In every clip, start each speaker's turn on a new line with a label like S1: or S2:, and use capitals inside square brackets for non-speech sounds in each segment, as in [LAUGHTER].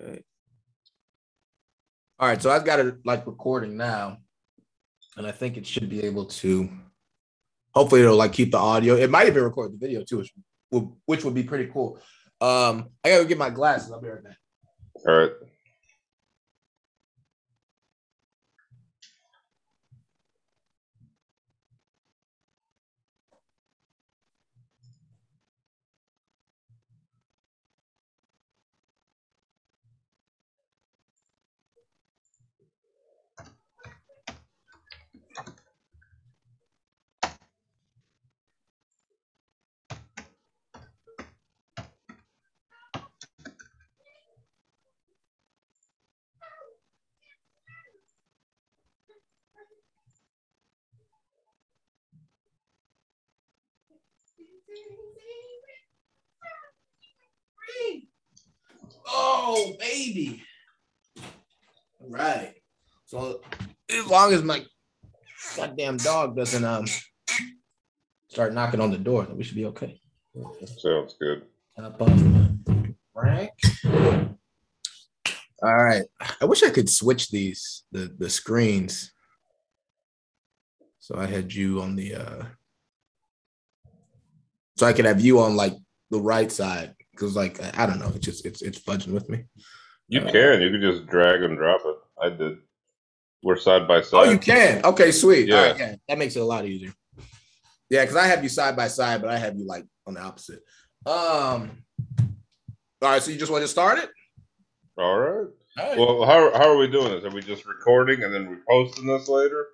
S1: Okay. All right, so I've got it like recording now, and I think it should be able to. Hopefully, it'll like keep the audio. It might even record the video too, which would, which would be pretty cool. Um, I gotta get my glasses. I'll be right back.
S2: All right.
S1: Oh, baby. All right. So as long as my goddamn dog doesn't um start knocking on the door, then we should be okay.
S2: Sounds good.
S1: Top on Frank. All right. I wish I could switch these the the screens. So I had you on the uh so I could have you on like the right side because like I don't know, it's just it's it's fudging with me.
S2: You
S1: Uh,
S2: can. You can just drag and drop it. I did. We're side by side.
S1: Oh, you can. Okay, sweet. All right,
S2: Yeah.
S1: yeah, that makes it a lot easier. Yeah, because I have you side by side, but I have you like on the opposite. Um. All right, so you just want to start it?
S2: All right.
S1: All right.
S2: Well, how, how are we doing this? Are we just recording and then we posting this later?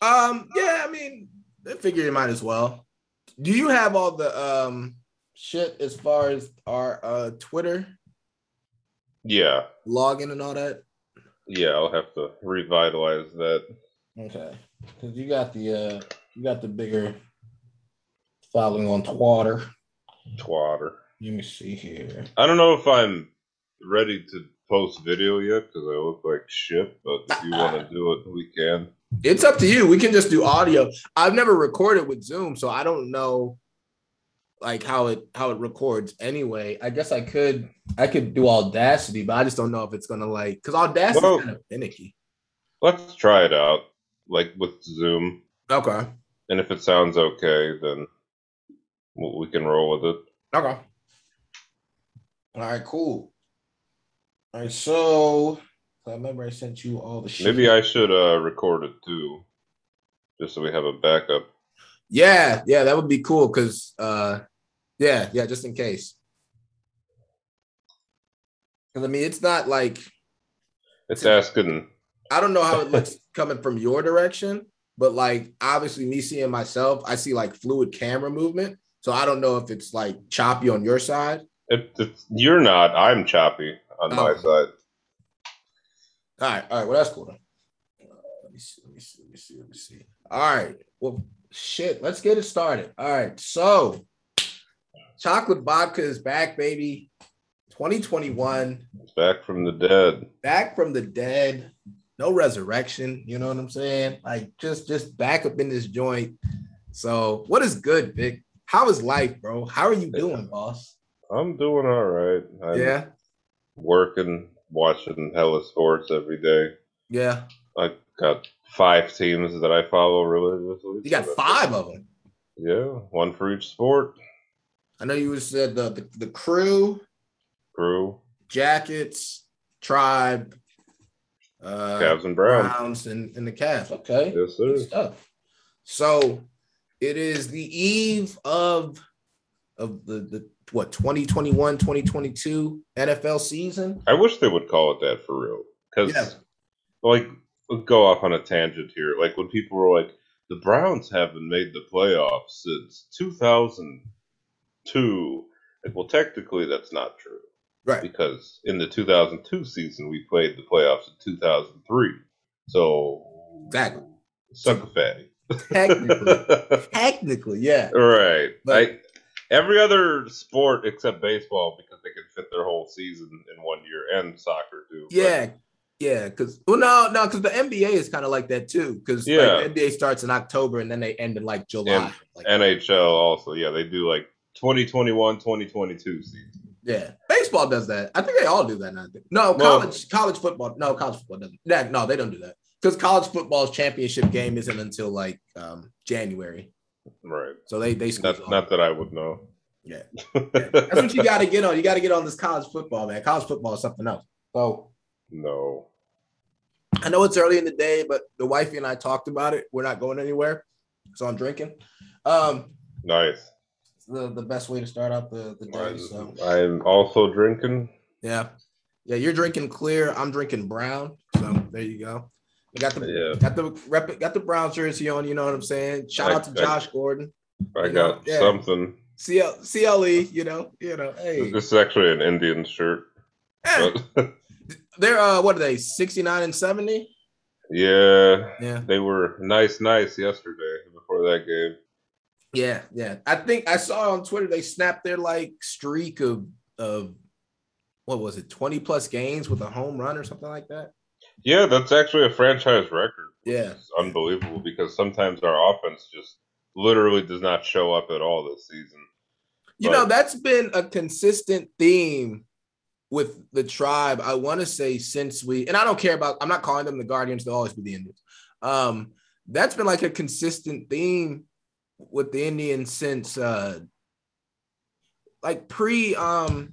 S1: um. Yeah, I mean, I figure you might as well. Do you have all the um shit as far as our uh Twitter
S2: Yeah.
S1: login and all that?
S2: Yeah, I'll have to revitalize that.
S1: Okay, because you got the uh you got the bigger following on Twitter.
S2: Twatter.
S1: Let me see here.
S2: I don't know if I'm ready to post video yet because I look like shit, but if you want to do it, we can.
S1: It's up to you. We can just do audio. I've never recorded with Zoom, so I don't know like how it how it records anyway. I guess I could I could do Audacity, but I just don't know if it's gonna like because Audacity
S2: Well-
S1: kind of finicky.
S2: Let's try it out, like with Zoom.
S1: Okay.
S2: And if it sounds okay, then we can roll with it.
S1: Okay. All right, cool. All right, so I remember I sent you all the shit.
S2: Maybe I should uh, record it too, just so we have a backup.
S1: Yeah, yeah, that would be cool because uh yeah, yeah, just in case. Because I mean it's not like
S2: It's asking.
S1: I don't know how it looks [LAUGHS] coming from your direction, but like obviously me seeing myself, I see like fluid camera movement. So I don't know if it's like choppy on your side.
S2: It, it's, you're not. I'm choppy on my
S1: Oh.
S2: side.
S1: All right, all right. Well, that's cool. Then. Uh, let me see. Let me see. Let me see. Let me see. All right. Well, shit. Let's get it started. All right. So, chocolate vodka is back, baby. 2021,
S2: back from the dead.
S1: back from the dead. No resurrection. You know what I'm saying? Like just, just back up in this joint. So, what is good, Vic? How is life, bro? How are you doing, boss?
S2: I'm doing all right. I'm
S1: Yeah,
S2: working, watching hella sports every day.
S1: yeah.
S2: I got five teams that I follow religiously.
S1: You got five of them.
S2: Yeah, one for each sport.
S1: I know you said the the, the crew.
S2: Crew,
S1: Jackets, Tribe, uh,
S2: Cavs and Browns.
S1: Browns, and, and the Cavs. Okay,
S2: Yes,
S1: good
S2: sir.
S1: stuff. So it is the eve of of the the what 2021 2022 NFL season.
S2: I wish they would call it that for real. Because,
S1: Yeah.
S2: like, we'll go off on a tangent here. Like, when people were like, the Browns haven't made the playoffs since 2002. Like, well, technically, that's not true.
S1: Right.
S2: Because in the 2002 season, we played the playoffs in 2003. So,
S1: Exactly.
S2: suck a fatty.
S1: Technically, [LAUGHS] technically, yeah.
S2: right.
S1: But-
S2: I, every other sport except baseball, because they can fit their whole season in one year, and soccer too. but-
S1: Yeah. Yeah, because well, no, no, because the NBA is kind of like that too. Because
S2: Yeah.
S1: like, the NBA starts in October and then they end in like July.
S2: And
S1: like,
S2: NHL also, yeah, they do like 2021, 2022 season.
S1: yeah, baseball does that. I think they all do that now. No, college college football. No, college football doesn't. Yeah, no, they don't do that because college football's championship game isn't until like um, January.
S2: Right.
S1: So they they
S2: Not, not that I would know.
S1: Yeah. [LAUGHS] That's what you got to get on. You got to get on this college football, man. College football is something else. So
S2: no.
S1: I know it's early in the day, but the wifey and I talked about it. We're not going anywhere, so I'm drinking. Um,
S2: Nice.
S1: the the best way to start out the the day.
S2: I'm,
S1: So
S2: I'm also drinking.
S1: yeah, yeah. You're drinking clear. I'm drinking brown. So there you go. I got the
S2: Yeah.
S1: got the rep, got the Brown jersey on. You know what I'm saying? Shout
S2: I-
S1: out to
S2: I-
S1: Josh Gordon,
S2: I
S1: You know,
S2: got
S1: yeah.
S2: something.
S1: CL, CLE. You know, you know. Hey,
S2: This is actually an Indian shirt. [LAUGHS]
S1: They're uh, what are they? 69 and 70.
S2: yeah,
S1: Yeah.
S2: they were nice, nice yesterday before that game.
S1: Yeah, yeah. I think I saw on Twitter they snapped their like streak of of what was it, 20 plus games with a home run or something like that.
S2: Yeah, that's actually a franchise record.
S1: Yeah.
S2: unbelievable because sometimes our offense just literally does not show up at all this season.
S1: You
S2: But-
S1: know, that's been a consistent theme with the tribe. I want to say since we and I don't care about I'm not calling them the Guardians, they'll always be the Indians. Um, that's been like a consistent theme with the Indians since uh like pre um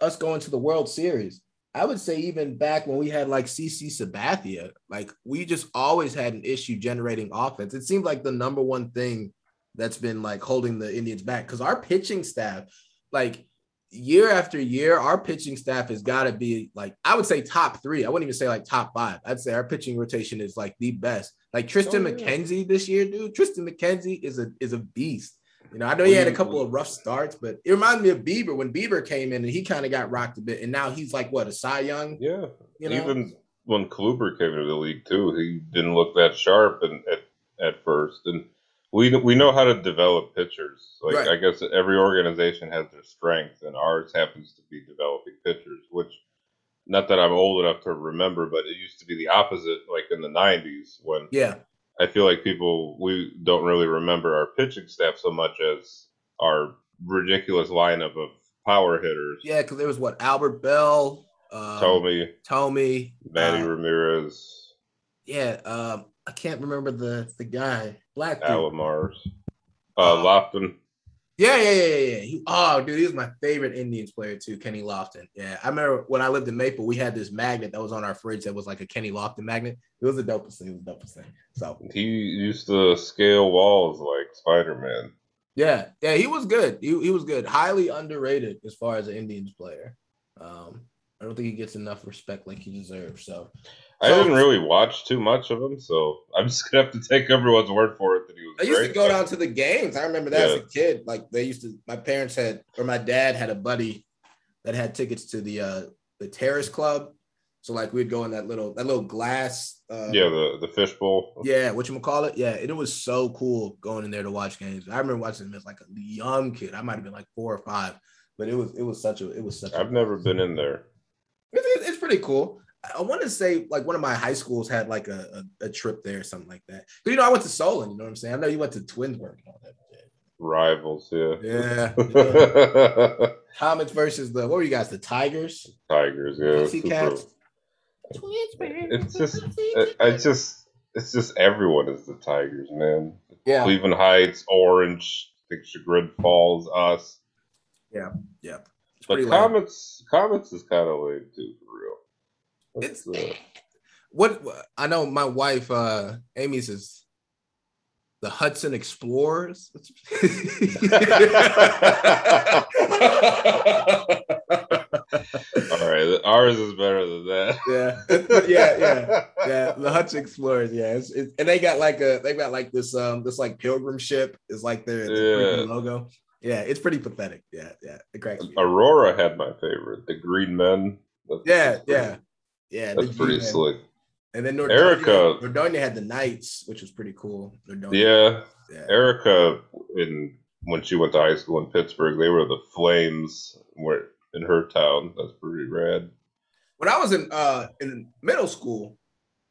S1: us going to the World Series. I would say even back when we had like CC Sabathia, like we just always had an issue generating offense. It seemed like the number one thing that's been like holding the Indians back because our pitching staff, like year after year, our pitching staff has got to be like I would say top three. I wouldn't even say like top five. I'd say our pitching rotation is like the best. Like Triston
S2: Oh, yeah.
S1: McKenzie this year, dude. Triston McKenzie is a is a beast. You know, I know he had a couple of rough starts, but it reminds me of Bieber when Bieber came in and he kind of got rocked a bit, and now he's like what a Cy Young.
S2: Yeah,
S1: You know,
S2: even when Kluber came into the league too, he didn't look that sharp and at at first. And we we know how to develop pitchers. Like
S1: Right.
S2: I guess every organization has their strength, and ours happens to be developing pitchers. Which, not that I'm old enough to remember, but it used to be the opposite. Like in the '90s, when
S1: yeah,
S2: I feel like people we don't really remember our pitching staff so much as our ridiculous lineup of power hitters.
S1: yeah, because there was what Albert Belle, um,
S2: Tommy,
S1: Tommy,
S2: Manny
S1: uh,
S2: Ramirez,
S1: yeah, um, I can't remember the the guy, black.
S2: Alamars, uh,
S1: Uh,
S2: Lofton.
S1: Yeah, yeah, yeah, yeah. He, oh, dude, he was my favorite Indians player too, Kenny Lofton. Yeah, I remember when I lived in Maple, we had this magnet that was on our fridge that was like a Kenny Lofton magnet. It was the dopest thing. It was the dopest thing. So
S2: He used to scale walls like Spider Man.
S1: yeah, yeah, he was good. He, he was good. Highly underrated as far as an Indians player. Um, I don't think he gets enough respect like he deserves. So
S2: I didn't really watch too much of him, so I'm [LAUGHS] just gonna have to take everyone's word for it that he was.
S1: I used
S2: great.
S1: to go down to the games. I remember that as a kid. Like they used to, my parents had, or my dad had a buddy that had tickets to the uh the Terrace Club. So like we'd go in that little that little glass. Uh,
S2: Yeah, the the fishbowl.
S1: yeah. What you call it? Yeah, and it was so cool going in there to watch games. I remember watching them as like a young kid. I might have been like four or five, but it was it was such a it was such.
S2: I've never been in there.
S1: It's pretty cool. I want to say like one of my high schools had like a, a, a trip there or something like that. But you know, I went to Solon. You know what I'm saying? I know you went to Twinsburg and all that.
S2: Rivals, yeah.
S1: Yeah. yeah. [LAUGHS] Comets versus the what were you guys? The Tigers.
S2: Tigers, yeah.
S1: Pussy
S2: super-
S1: cats.
S2: It's just, I, I just, it's just everyone is the Tigers, man.
S1: Yeah.
S2: Cleveland Heights, Orange, I think Chagrin Falls, us.
S1: Yeah. It's
S2: But
S1: pretty loud.
S2: Comets, Comets is kind of lame too, for real.
S1: It's-
S2: uh,
S1: What I know, my wife, uh, Amy says the Hudson Explorers. [LAUGHS]
S2: all right, ours is better than that.
S1: yeah, yeah, yeah, yeah. The Hudson Explorers. Yeah, it's, it's, and they got like a they got like this um this like pilgrim ship is like their, their
S2: Yeah.
S1: logo. Yeah, it's pretty pathetic. Yeah, yeah. It cracks.
S2: Aurora had my favorite, the Green Men. That's-
S1: Yeah, yeah, yeah.
S2: That's pretty
S1: G-Men.
S2: slick.
S1: And then Nordonia,
S2: Erica-
S1: Nordonia had the Knights, which was pretty cool. Nordonia.
S2: Yeah,
S1: yeah.
S2: Erica, in when she went to high school in Pittsburgh, they were the Flames. Were in her town. That's pretty rad.
S1: When I was in uh in middle school,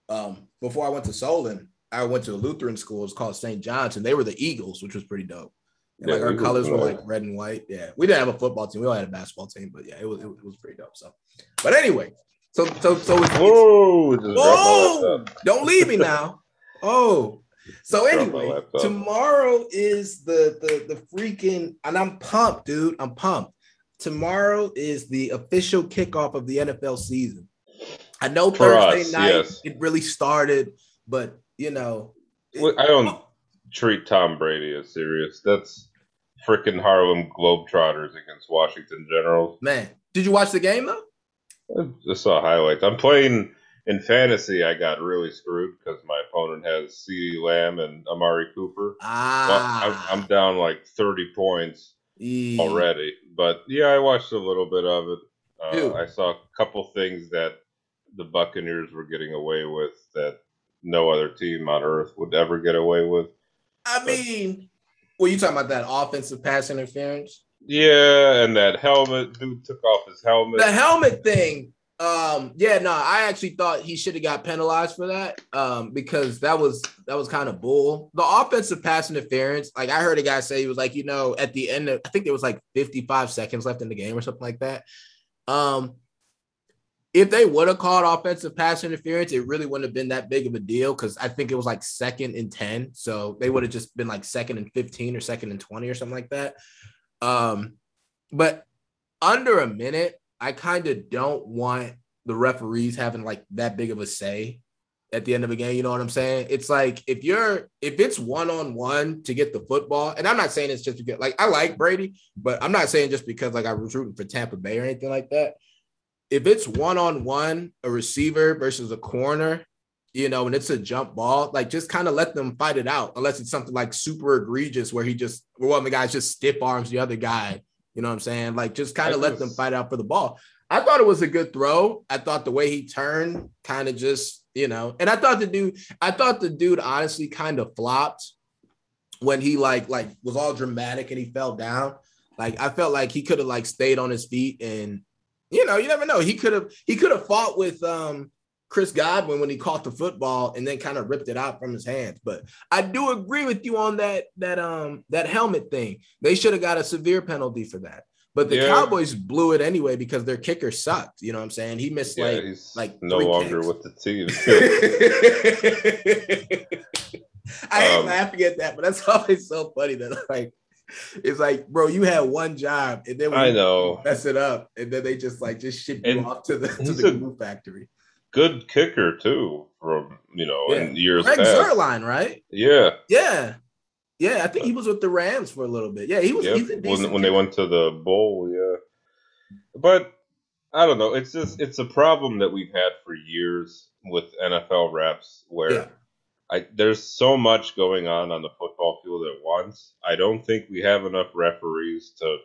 S1: um, before I went to Solon, I went to a Lutheran school. It's called St. John's, and they were the Eagles, which was pretty dope. And
S2: Yeah,
S1: like our colors were like red and white. Yeah, we didn't have a football team. We all had a basketball team, but yeah, it was it, was- it was pretty dope. So, but anyway, so so so it's, it's
S2: Whoa! Just dropped my
S1: oh, don't leave me now. [LAUGHS] Oh, so anyway, tomorrow is the the the freaking, and I'm pumped, dude. I'm pumped. Tomorrow is the official kickoff of the NFL season. I know
S2: For
S1: Thursday
S2: us,
S1: night
S2: yes.
S1: it really started, but you know, it-
S2: I don't treat Tom Brady as serious. That's freaking Harlem Globetrotters against Washington Generals.
S1: man. Did you watch the game though?
S2: I just saw highlights. I'm playing in fantasy. I got really screwed because my opponent has C. Lamb and Amari Cooper.
S1: Ah,
S2: I'm, I'm down like 30 points
S1: yeah.
S2: already. But yeah, I watched a little bit of it. Uh, I saw a couple things that the Buccaneers were getting away with that no other team on earth would ever get away with.
S1: I mean, well, you talking about that offensive pass interference?
S2: Yeah, and that helmet dude took off his helmet.
S1: The helmet thing. Um, yeah, no, I actually thought he should have got penalized for that. Um, because that was that was kind of bull. The offensive pass interference, like I heard a guy say he was like, you know, at the end of I think there was like 55 seconds left in the game or something like that. Um, if they would have called offensive pass interference, it really wouldn't have been that big of a deal because I think it was like second and 10. So they would have just been like second and 15 or second and 20 or something like that. Um, but under a minute, I kind of don't want the referees having like that big of a say at the end of a game. You know what I'm saying? It's like if you're if it's one on one to get the football, and I'm not saying it's just because like I like Brady, but I'm not saying just because like I was rooting for Tampa Bay or anything like that. If it's one on one, a receiver versus a corner, you know, and it's a jump ball, like just kind of let them fight it out, unless it's something like super egregious where he just where one of the guys just stiff arms the other guy. You know what I'm saying? Like just kind of let them fight out for the ball. I thought it was a good throw. I thought the way he turned kind of just, you know, and I thought the dude, I thought the dude honestly kind of flopped when he like like was all dramatic and he fell down. Like I felt like he could have like stayed on his feet and you know, you never know. He could have he could have fought with um Chris Godwin when he caught the football and then kind of ripped it out from his hands. But I do agree with you on that that um that helmet thing. They should have got a severe penalty for that. But the
S2: Yeah.
S1: Cowboys blew it anyway because their kicker sucked. You know what I'm saying? He missed
S2: yeah,
S1: like like
S2: no longer
S1: kicks.
S2: with the team. [LAUGHS] [LAUGHS]
S1: I hate
S2: Um,
S1: laughing at that, but that's [LAUGHS] always so funny that like it's like, bro, you had one job, and then
S2: I know.
S1: mess it up, and then they just like just ship you off to the to the glue factory.
S2: Good kicker too, from you know, in years
S1: Greg
S2: past.
S1: Zuerlein, right?
S2: Yeah,
S1: Yeah, yeah. I think he uh, was with the Rams for a little bit. Yeah, he was.
S2: Yep, when when they went to the bowl, yeah. But I don't know. It's just it's a problem that we've had for years with NFL refs, where
S1: Yeah.
S2: I there's so much going on on the football field at once. I don't think we have enough referees to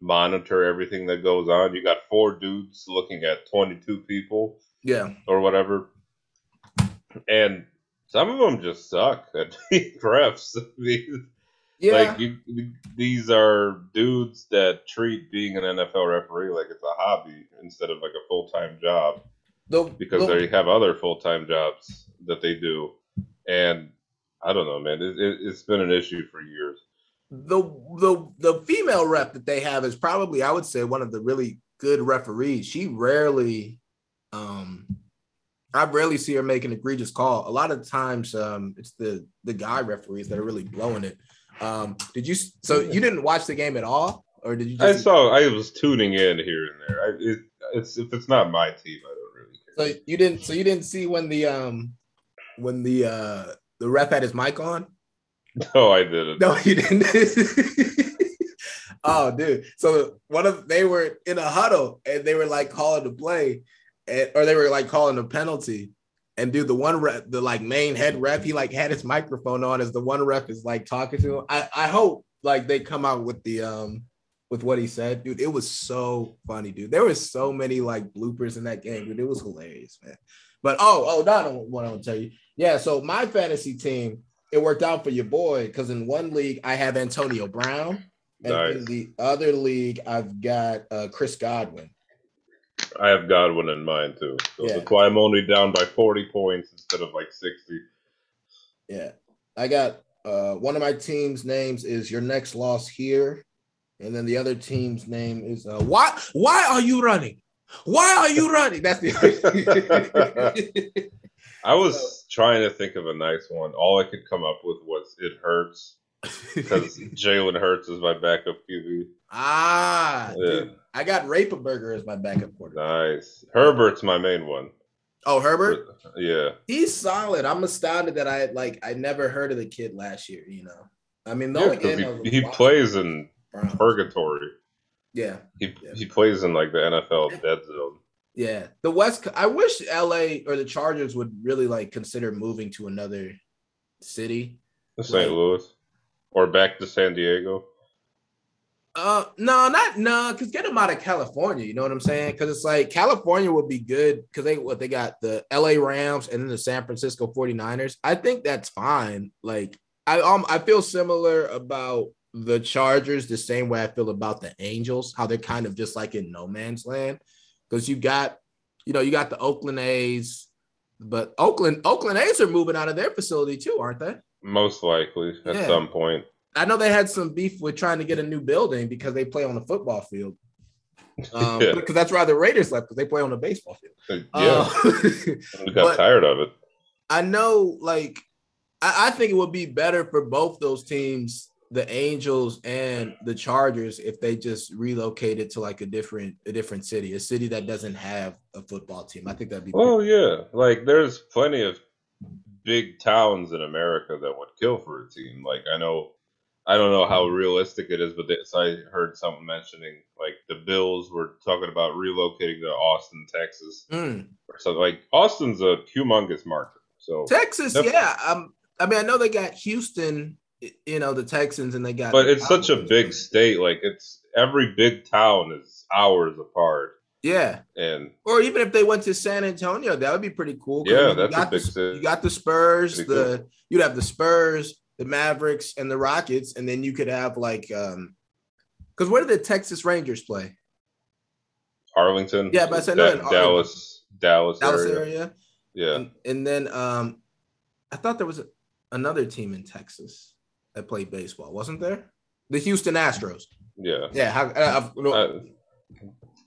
S2: monitor everything that goes on. You got four dudes looking at 22 people
S1: Yeah,
S2: or whatever, and some of them just suck [LAUGHS] at being refs. [LAUGHS]
S1: Yeah.
S2: like you, these are dudes that treat being an NFL referee like it's a hobby instead of like a full time job
S1: the,
S2: because
S1: the-
S2: they have other full time jobs that they do, and I don't know, man. It, it, it's been an issue for years.
S1: the the the female rep that they have is probably I would say one of the really good referees. She rarely I rarely see her make an egregious call. A lot of times um it's the the guy referees that are really blowing it. Um did you so you didn't watch the game at all or did you
S2: I saw. I was tuning in here and there. I, it, it's if it's not my team, I don't really care.
S1: so you didn't so you didn't see when the um when the uh the ref had his mic on?
S2: no, I didn't.
S1: No, you didn't. [LAUGHS] oh, dude. So one of they were in a huddle and they were like calling the play, and, or they were like calling a penalty. And dude, the one rep, the like main head ref, he like had his microphone on as the one ref is like talking to him. I, I hope like they come out with the um with what he said, dude. It was so funny, dude. There was so many like bloopers in that game, dude. It was hilarious, man. But oh, oh, no, I don't want to tell you. Yeah, so my fantasy team, it worked out for your boy because in one league I have Antonio Brown, and in the other league I've got uh, Chris Godwin.
S2: I have Godwin in mind too. So
S1: Yeah.
S2: that's why I'm only down by 40 points instead of like 60.
S1: Yeah, I got uh, one of my team's names is your next loss here, and then the other team's name is uh, why why are you running? Why are you running? That's the. [LAUGHS]
S2: I was trying to think of a nice one. All I could come up with was "It hurts" because Jalen Hurts is my backup QB.
S1: ah,
S2: Yeah.
S1: dude, I got Rapenberger as my backup quarterback.
S2: Nice. Herbert's my main one.
S1: Oh, Herbert,
S2: Yeah.
S1: he's solid. I'm astounded that I like I never heard of the kid last year. You know, I mean, the
S2: Yeah,
S1: only
S2: 'cause
S1: game
S2: he, he plays in
S1: Browns.
S2: purgatory.
S1: Yeah,
S2: He
S1: Yeah.
S2: he plays in like the NFL dead zone.
S1: yeah. The West. I wish LA or the Chargers would really like consider moving to another city.
S2: St.
S1: Right.
S2: Louis. Or back to San Diego.
S1: Uh, no, not no, because get them out of California. You know what I'm saying? Because it's like California would be good because they what they got the LA Rams and then the San Francisco 49ers. I think that's fine. Like I um I feel similar about the Chargers the same way I feel about the Angels, how they're kind of just like in no man's land. Because you got, you know, you got the Oakland A's, but Oakland Oakland A's are moving out of their facility too, aren't they?
S2: Most likely at
S1: Yeah.
S2: some point.
S1: I know they had some beef with trying to get a new building because they play on the football field. [LAUGHS] Um,
S2: Yeah.
S1: because that's why the Raiders left because they play on the baseball field.
S2: Yeah.
S1: Uh, [LAUGHS]
S2: we got tired of it.
S1: I know, like, I, I think it would be better for both those teams, the Angels and the Chargers, if they just relocated to like a different a different city, a city that doesn't have a football team. I think that'd be.
S2: Oh yeah. Like there's plenty of big towns in America that would kill for a team. Like I know I don't know how realistic it is, but they, so I heard someone mentioning like the Bills were talking about relocating to Austin, Texas,
S1: Mm.
S2: or something. Like Austin's a humongous market, so
S1: Texas, yeah. Um, I mean, I know they got Houston, you know, the Texans, and they got.
S2: but it's such a big state. Like it's every big town is hours apart,
S1: Yeah.
S2: and
S1: Or even if they went to San Antonio, that would be pretty cool.
S2: Yeah,
S1: you
S2: that's a
S1: got
S2: big
S1: the. You got the Spurs,
S2: Pretty
S1: the you'd have the Spurs, the Mavericks, and the Rockets, and then you could have like um because where do the Texas Rangers play?
S2: Arlington,
S1: Yeah, but I said no, in
S2: Dallas, Dallas,
S1: Dallas
S2: area.
S1: area.
S2: Yeah,
S1: And, and then um I thought there was a, another team in Texas that played baseball, wasn't there? The Houston Astros.
S2: yeah.
S1: Yeah, how, I, I,
S2: I,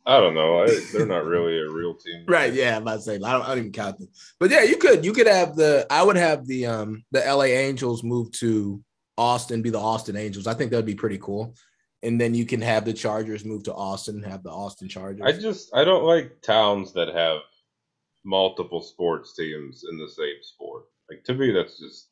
S2: I don't know. I, they're not really a real team. [LAUGHS]
S1: Right. Yeah, I'm about to say I don't, I don't even count them. But yeah, you could you could have the I would have the um the LA Angels move to Austin, be the Austin Angels. I think that'd be pretty cool. And then you can have the Chargers move to Austin, have the Austin Chargers.
S2: I just I don't like towns that have multiple sports teams in the same sport. Like to me, that's just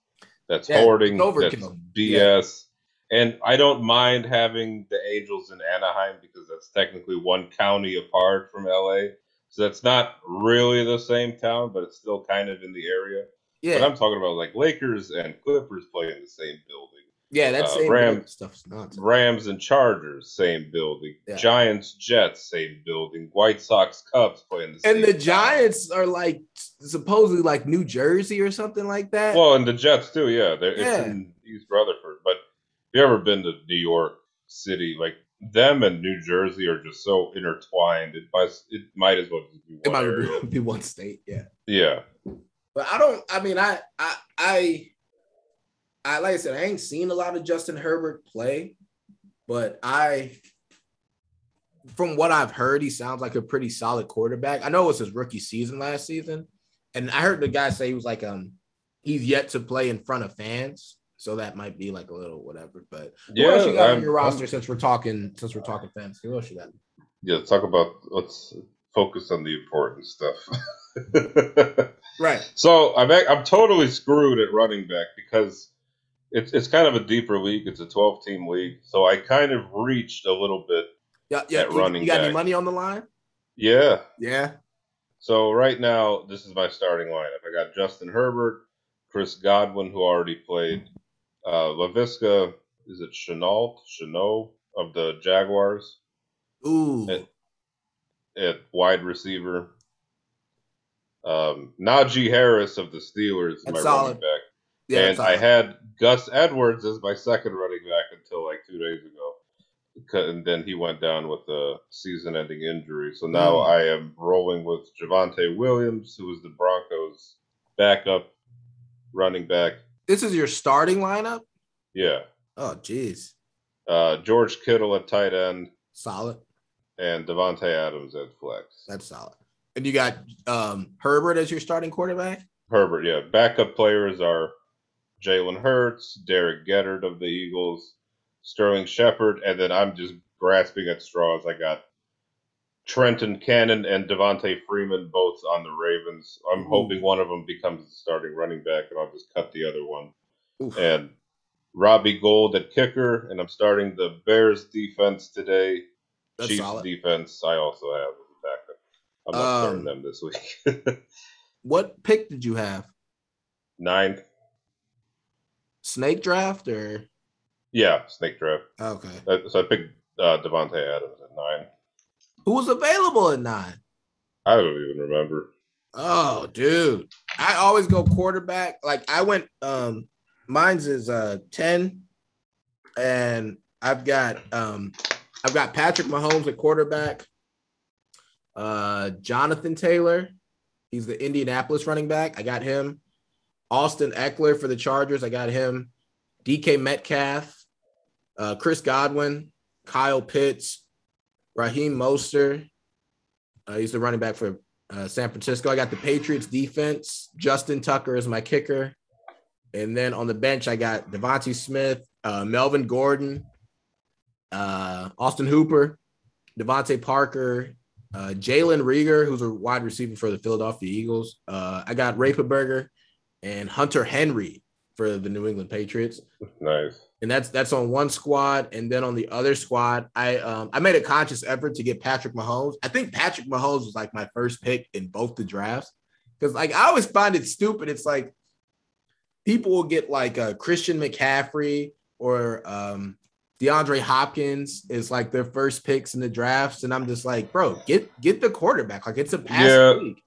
S2: that's
S1: Yeah,
S2: hoarding. That's BS. And I don't mind having the Angels in Anaheim because that's technically one county apart from LA. So that's not really the same town, but it's still kind of in the area. But I'm talking about like Lakers and Clippers play in the same building.
S1: yeah, that
S2: uh,
S1: same
S2: Ram-
S1: stuff's nonsense.
S2: Rams and Chargers, same building.
S1: Yeah.
S2: Giants, Jets, same building. White Sox, Cubs play in the same.
S1: And the. Giants are like supposedly like New Jersey or something like that.
S2: Well, and the Jets too. Yeah, they're,
S1: Yeah.
S2: it's in East Rutherford. But you ever been to New York City? Like them and New Jersey are just so intertwined. It might, it might as well just be
S1: it
S2: one
S1: might
S2: area. [LAUGHS]
S1: be one state. Yeah.
S2: Yeah,
S1: But I don't. I mean, I, I, I, I like I said, I ain't seen a lot of Justin Herbert play, but I, from what I've heard, he sounds like a pretty solid quarterback. I know it was his rookie season last season, and I heard the guy say he was like, um, he's yet to play in front of fans, so that might be like a little whatever. But
S2: yeah.
S1: what else you got on
S2: I'm-
S1: your roster since we're talking since we're talking fans? Who else you got?
S2: yeah. Talk about let's focus on the important stuff. [LAUGHS]
S1: Right.
S2: So I'm I'm totally screwed at running back because it's it's kind of a deeper league. It's a 12 team league, so I kind of reached a little bit.
S1: Yeah. Yeah.
S2: At
S1: You,
S2: running
S1: you got any money on the line?
S2: Yeah.
S1: Yeah.
S2: So right now, this is my starting lineup. I got Justin Herbert, Chris Godwin, who already played, uh, Laviska. Is it Shenault? Shenault of the Jaguars
S1: Ooh.
S2: It- at wide receiver. Um, Najee Harris of the Steelers
S1: That's
S2: my
S1: solid.
S2: running back.
S1: yeah.
S2: and I had Gus Edwards as my second running back until like two days ago. And then he went down with a season ending injury. So now
S1: Mm.
S2: I am rolling with Javonte Williams, who is the Broncos' backup running back.
S1: This is your starting lineup.
S2: Yeah.
S1: Oh, jeez.
S2: Uh, George Kittle at tight end
S1: Solid.
S2: and Davante Adams at flex.
S1: That's solid. And you got um, Herbert as your starting quarterback.
S2: Herbert, yeah. Backup players are Jalen Hurts, Derek Gettard of the Eagles, Sterling Shepard, and then I'm just grasping at straws. I got Trenton Cannon and Devonta Freeman both on the Ravens. I'm
S1: Ooh.
S2: hoping one of them becomes the starting running back, and I'll just cut the other one.
S1: Oof.
S2: And Robbie Gould at kicker, and I'm starting the Bears defense today.
S1: That's
S2: Chiefs
S1: solid.
S2: defense, I also have as a backup. I'm not
S1: Um,
S2: starting them this week. [LAUGHS]
S1: What pick did you have?
S2: Ninth,
S1: Snake draft or
S2: yeah, snake draft.
S1: okay?
S2: Uh, So I picked uh, Davante Adams at nine.
S1: Who was available at nine?
S2: I don't even remember.
S1: Oh, dude. I always go quarterback. Like I went um mine's is uh 10 and I've got um I've got Patrick Mahomes at quarterback. Uh Jonathan Taylor, he's the Indianapolis running back. I got him. Austin Ekeler for the Chargers. I got him. DK Metcalf, uh, Chris Godwin, Kyle Pitts, Raheem Mostert. Uh, he's the running back for uh, San Francisco. I got the Patriots defense. Justin Tucker is my kicker. And then on the bench, I got DeVonta Smith, uh, Melvin Gordon, uh, Austin Hooper, DeVante Parker, uh, Jalen Reagor, who's a wide receiver for the Philadelphia Eagles. Uh, I got Rapenberger and Hunter Henry for the New England Patriots
S2: Nice.
S1: And that's that's on one squad, and then on the other squad, I um I made a conscious effort to get Patrick Mahomes. I think Patrick Mahomes was like my first pick in both the drafts because like I always find it stupid. It's like people will get like uh, Christian McCaffrey or um DeAndre Hopkins is like their first picks in the drafts, and I'm just like, bro, get get the quarterback. Like it's a pass
S2: Yeah.
S1: league.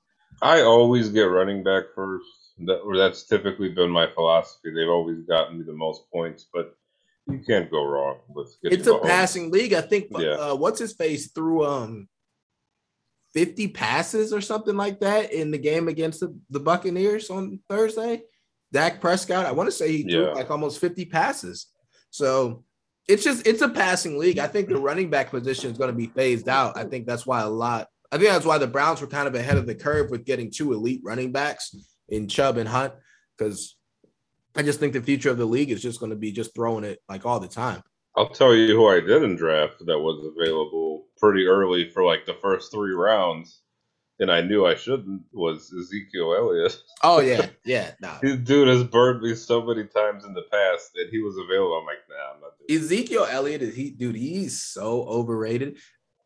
S2: I always get running back first. That, or that's typically been my philosophy. They've always gotten me the most points, but you can't go wrong with
S1: It's a passing league. I think
S2: Yeah.
S1: uh, what's his face threw um 50 passes or something like that in the game against the, the Buccaneers on Thursday. Dak Prescott, I want to say he threw
S2: Yeah.
S1: like almost 50 passes. So it's just it's a passing league. I think the running back position is going to be phased out. I think that's why a lot. I think that's why the Browns were kind of ahead of the curve with getting two elite running backs in Chubb and Hunt because I just think the future of the league is just going to be just throwing it like all the time.
S2: I'll tell you who I did in draft that was available pretty early for like the first three rounds, and I knew I shouldn't was Ezekiel Elliott.
S1: Oh yeah, [LAUGHS] yeah. Nah.
S2: This dude has burned me so many times in the past that he was available. I'm like, nah, I'm not doing it.
S1: Ezekiel Elliott is he, dude. He's so overrated.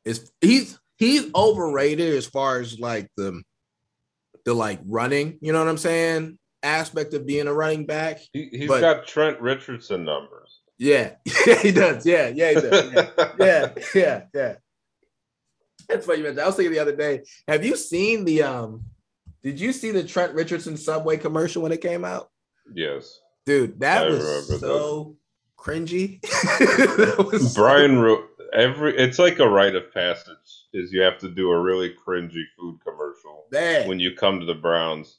S1: Is he's he's overrated as far as like the the like running. You know what I'm saying? Aspect of being a running back.
S2: He, he's
S1: But-
S2: got Trent Richardson numbers.
S1: Yeah, yeah, [LAUGHS] he does. Yeah, yeah, he does. Yeah, [LAUGHS] yeah, yeah. yeah. That's what you mentioned. I was thinking the other day. Have you seen the um? Did you see the Trent Richardson Subway commercial when it came out?
S2: Yes.
S1: Dude, that
S2: I
S1: was so cringy. [LAUGHS] That was so-
S2: Brian wrote every. It's like a rite of passage. Is you have to do a really cringy food commercial
S1: man.
S2: when you come to the Browns.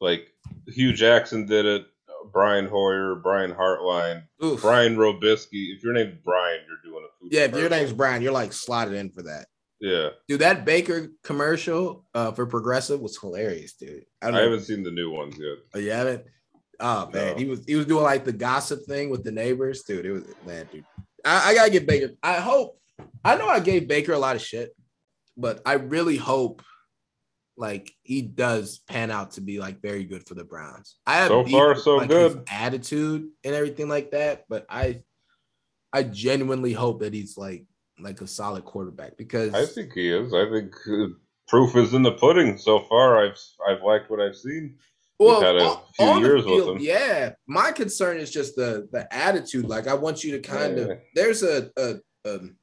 S2: Like Hue Jackson did it. Brian Hoyer, Brian Hartline,
S1: Oof.
S2: Brian Robiskie. If your name's Brian, you're doing a food.
S1: Yeah, if your name's Brian, you're like slotted in for that.
S2: Yeah,
S1: Dude, that Baker commercial uh, for Progressive was hilarious, dude. don't
S2: I haven't seen the new ones yet.
S1: Oh, you haven't? Oh man,
S2: No.
S1: he was he was doing like the gossip thing with the neighbors, dude. It was man, dude. I, I gotta get Baker. I hope. I know I gave Baker a lot of shit, but I really hope like he does pan out to be like very good for the Browns. I have
S2: So far,
S1: with,
S2: so
S1: like,
S2: good.
S1: attitude and everything like that, but I I genuinely hope that he's like like a solid quarterback because
S2: I think he is. I think uh, proof is in the pudding. So far, I've I've liked what I've seen.
S1: well,
S2: had a
S1: on-
S2: few
S1: on the
S2: years with
S1: field,
S2: him.
S1: Yeah, my concern is just the the attitude. Like I want you to kind
S2: Yeah.
S1: of there's a, a um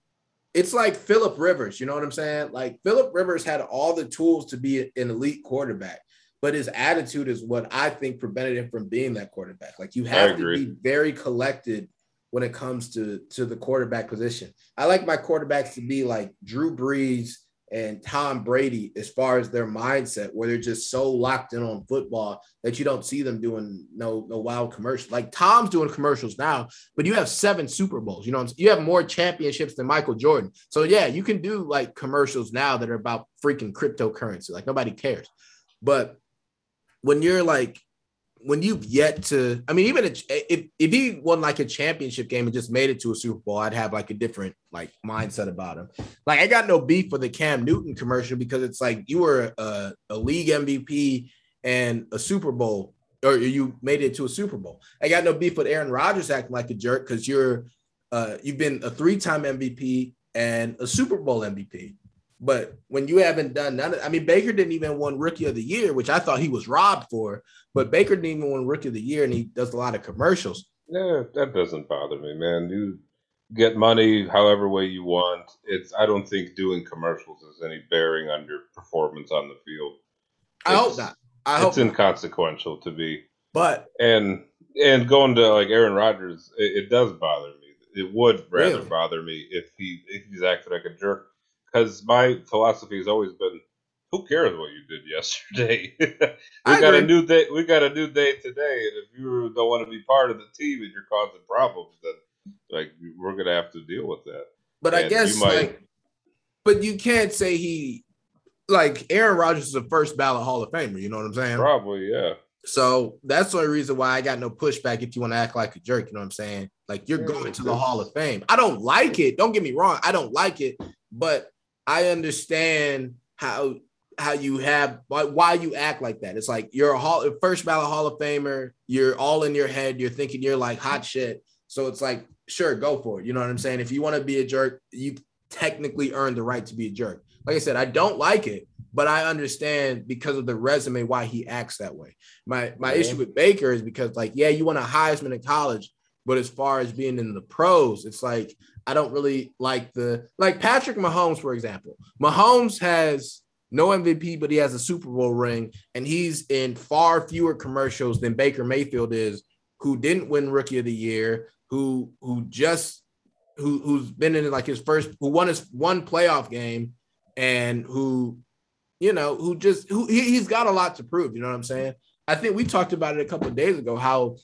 S1: it's like Philip Rivers, you know what I'm saying? Like Philip Rivers had all the tools to be an elite quarterback, but his attitude is what I think prevented him from being that quarterback. Like you have to be very collected when it comes to to the quarterback position. I like my quarterbacks to be like Drew Brees, and Tom Brady as far as their mindset, where they're just so locked in on football that you don't see them doing no no wild commercials. Like Tom's doing commercials now, but you have seven Super Bowls. You know, you have more championships than Michael Jordan. So yeah, you can do like commercials now that are about freaking cryptocurrency. Like nobody cares. But when you're like when you've yet to, I mean, even if if he won like a championship game and just made it to a Super Bowl, I'd have like a different like mindset about him. Like I got no beef for the Cam Newton commercial because it's like you were a, a league MVP and a Super Bowl, or you made it to a Super Bowl. I got no beef with Aaron Rodgers acting like a jerk because you're uh, you've been a three-time MVP and a Super Bowl MVP. But when you haven't done none of, I mean, Baker didn't even win Rookie of the Year, which I thought he was robbed for. But Baker didn't even win Rookie of the Year, and he does a lot of commercials.
S2: Yeah, that doesn't bother me, man. You get money however way you want. It's I don't think doing commercials has any bearing on your performance on the field.
S1: It's, I hope not. I hope
S2: it's inconsequential to be.
S1: But
S2: and and going to like Aaron Rodgers, it, it does bother me. It would rather
S1: Really?
S2: bother me if he if he's acting like a jerk. Because my philosophy has always been, who cares what you did [LAUGHS] yesterday? we
S1: I
S2: got a new day. We got a new day today, and if you don't want to be part of the team and you're causing problems, then like we're gonna have to deal with that.
S1: But I guess
S2: might-
S1: like, but you can't say he like Aaron Rodgers is a first ballot Hall of Famer. You know what I'm saying?
S2: Probably, yeah.
S1: So that's the only reason why I got no pushback if you want to act like a jerk. You know what I'm saying? Like you're going to the Hall of Fame. I don't like it. Don't get me wrong. I don't like it, but I understand how how you have why, why you act like that. It's like you're a hall first ballot Hall of Famer. You're all in your head. You're thinking you're like hot shit. So it's like, sure, go for it. You know what I'm saying? If you want to be a jerk, you technically earn the right to be a jerk. Like I said, I don't like it, but I understand because of the resume why he acts that way. My my
S2: Yeah.
S1: issue with Baker is because like, yeah, you won a Heisman in college, but as far as being in the pros, it's like I don't really like the like Patrick Mahomes, for example. Mahomes has no MVP, but he has a Super Bowl ring, and he's in far fewer commercials than Baker Mayfield is, who didn't win Rookie of the Year, who who just who who's been in like his first, who won his one playoff game, and who, you know, who just who he, he's got a lot to prove. You know what I'm saying? I think we talked about it a couple days ago. How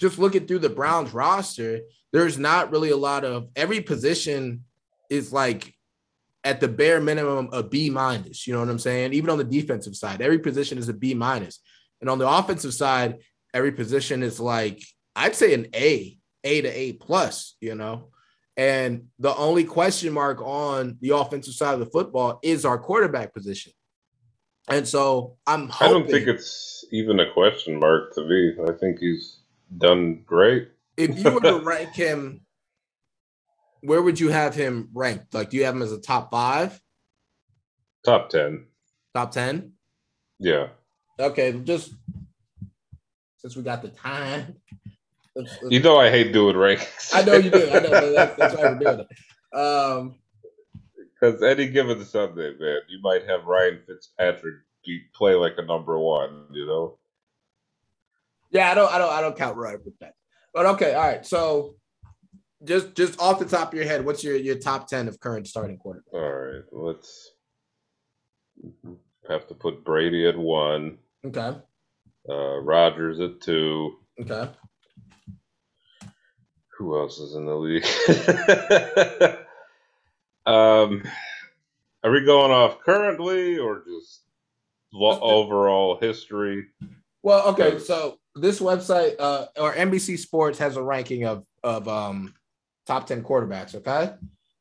S1: just looking through the Browns roster, there's not really a lot of every position is like at the bare minimum a B minus. You know what I'm saying? Even on the defensive side, every position is a B minus, and on the offensive side, every position is like I'd say an A, A to A plus. You know, and the only question mark on the offensive side of the football is our quarterback position. And so I'm
S2: I don't think it's even a question mark to me. I think he's done great.
S1: If you were to rank him, where would you have him ranked? Like, do you have him as a top five,
S2: Top ten.
S1: top 10?
S2: Yeah.
S1: Okay, just since we got the time. let's- let's-
S2: You know I hate doing rankings.
S1: I know you do. I know that's, that's why we're doing it. Um,
S2: Because any given Sunday, man, you might have Ryan Fitzpatrick play like a number one. You know.
S1: yeah, I don't, I don't, I don't count Ryan with that. But okay, all right. So, just, just off the top of your head, what's your your top ten of current starting quarterback?
S2: All right. Let's have to put Brady at one.
S1: Okay,
S2: Uh, Rodgers at two.
S1: okay.
S2: Who else is in the league? [LAUGHS] um, are we going off currently or just overall history?
S1: Well, okay, so this website uh or NBC Sports has a ranking of of um top 10 quarterbacks, okay?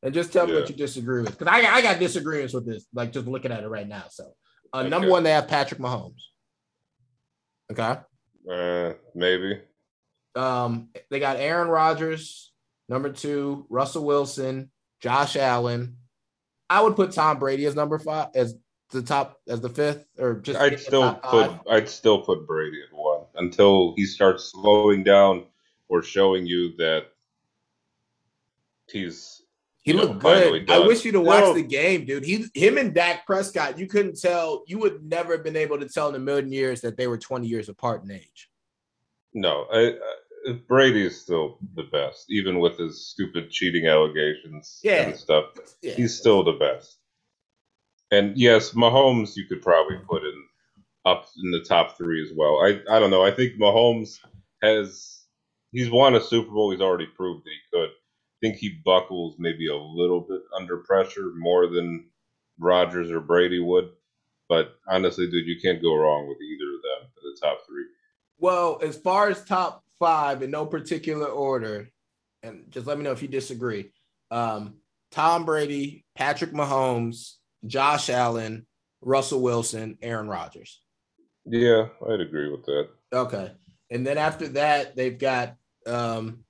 S1: And just tell me what you disagree with. Because I, I got disagreements with this, like just looking at it right now. So uh, number
S2: Okay.
S1: one, they have Patrick Mahomes. Okay.
S2: Uh, maybe.
S1: Um, they got Aaron Rodgers, number two, Russell Wilson, Josh Allen. I would put Tom Brady as number five as the top as the fifth, or just
S2: I'd still put
S1: five.
S2: I'd still put Brady at one until he starts slowing down or showing you that he's
S1: He
S2: you know,
S1: looked
S2: finally
S1: good. I wish you'd have watched
S2: No.
S1: the game, dude. He, him, and Dak Prescott. You couldn't tell. You would never have been able to tell in a million years that they were twenty years apart in age.
S2: no. I, I, Brady is still the best, even with his stupid cheating allegations
S1: Yeah.
S2: and stuff.
S1: Yeah,
S2: He's still the best. And yes, Mahomes you could probably put in up in the top three as well. I I don't know. I think Mahomes has he's won a Super Bowl. He's already proved that he could. I think he buckles maybe a little bit under pressure more than Rodgers or Brady would. But honestly, dude, you can't go wrong with either of them in the top three.
S1: Well, as far as top five in no particular order, and just let me know if you disagree. Um, Tom Brady, Patrick Mahomes, Josh Allen, Russell Wilson, Aaron Rodgers.
S2: Yeah, I'd agree with that.
S1: Okay. And then after that, they've got um,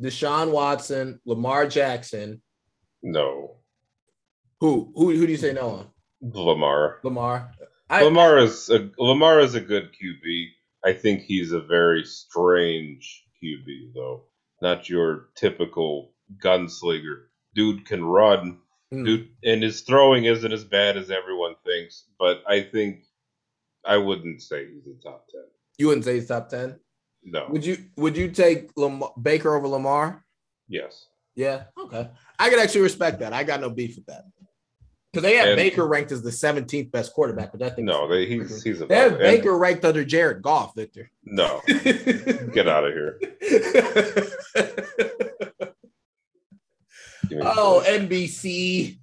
S1: Deshaun Watson, Lamar Jackson.
S2: No.
S1: Who? Who? Who do you say no on?
S2: Lamar.
S1: Lamar.
S2: I, Lamar is a, Lamar is a good QB. I think he's a very strange QB though. Not your typical gunslinger. Dude can run. Mm. Dude, and his throwing isn't as bad as everyone thinks. But I think I wouldn't say he's a top ten.
S1: You wouldn't say he's top ten.
S2: No.
S1: Would you? Would you take Lamar, Baker over Lamar?
S2: Yes.
S1: Yeah. Okay. I could actually respect that. I got no beef with that. Because they have and, Baker ranked as the 17th best quarterback, but I think
S2: no, they, he's he's
S1: they have Baker ranked under Jared Goff, Victor.
S2: No, [LAUGHS] get out of here. [LAUGHS]
S1: oh, NBC.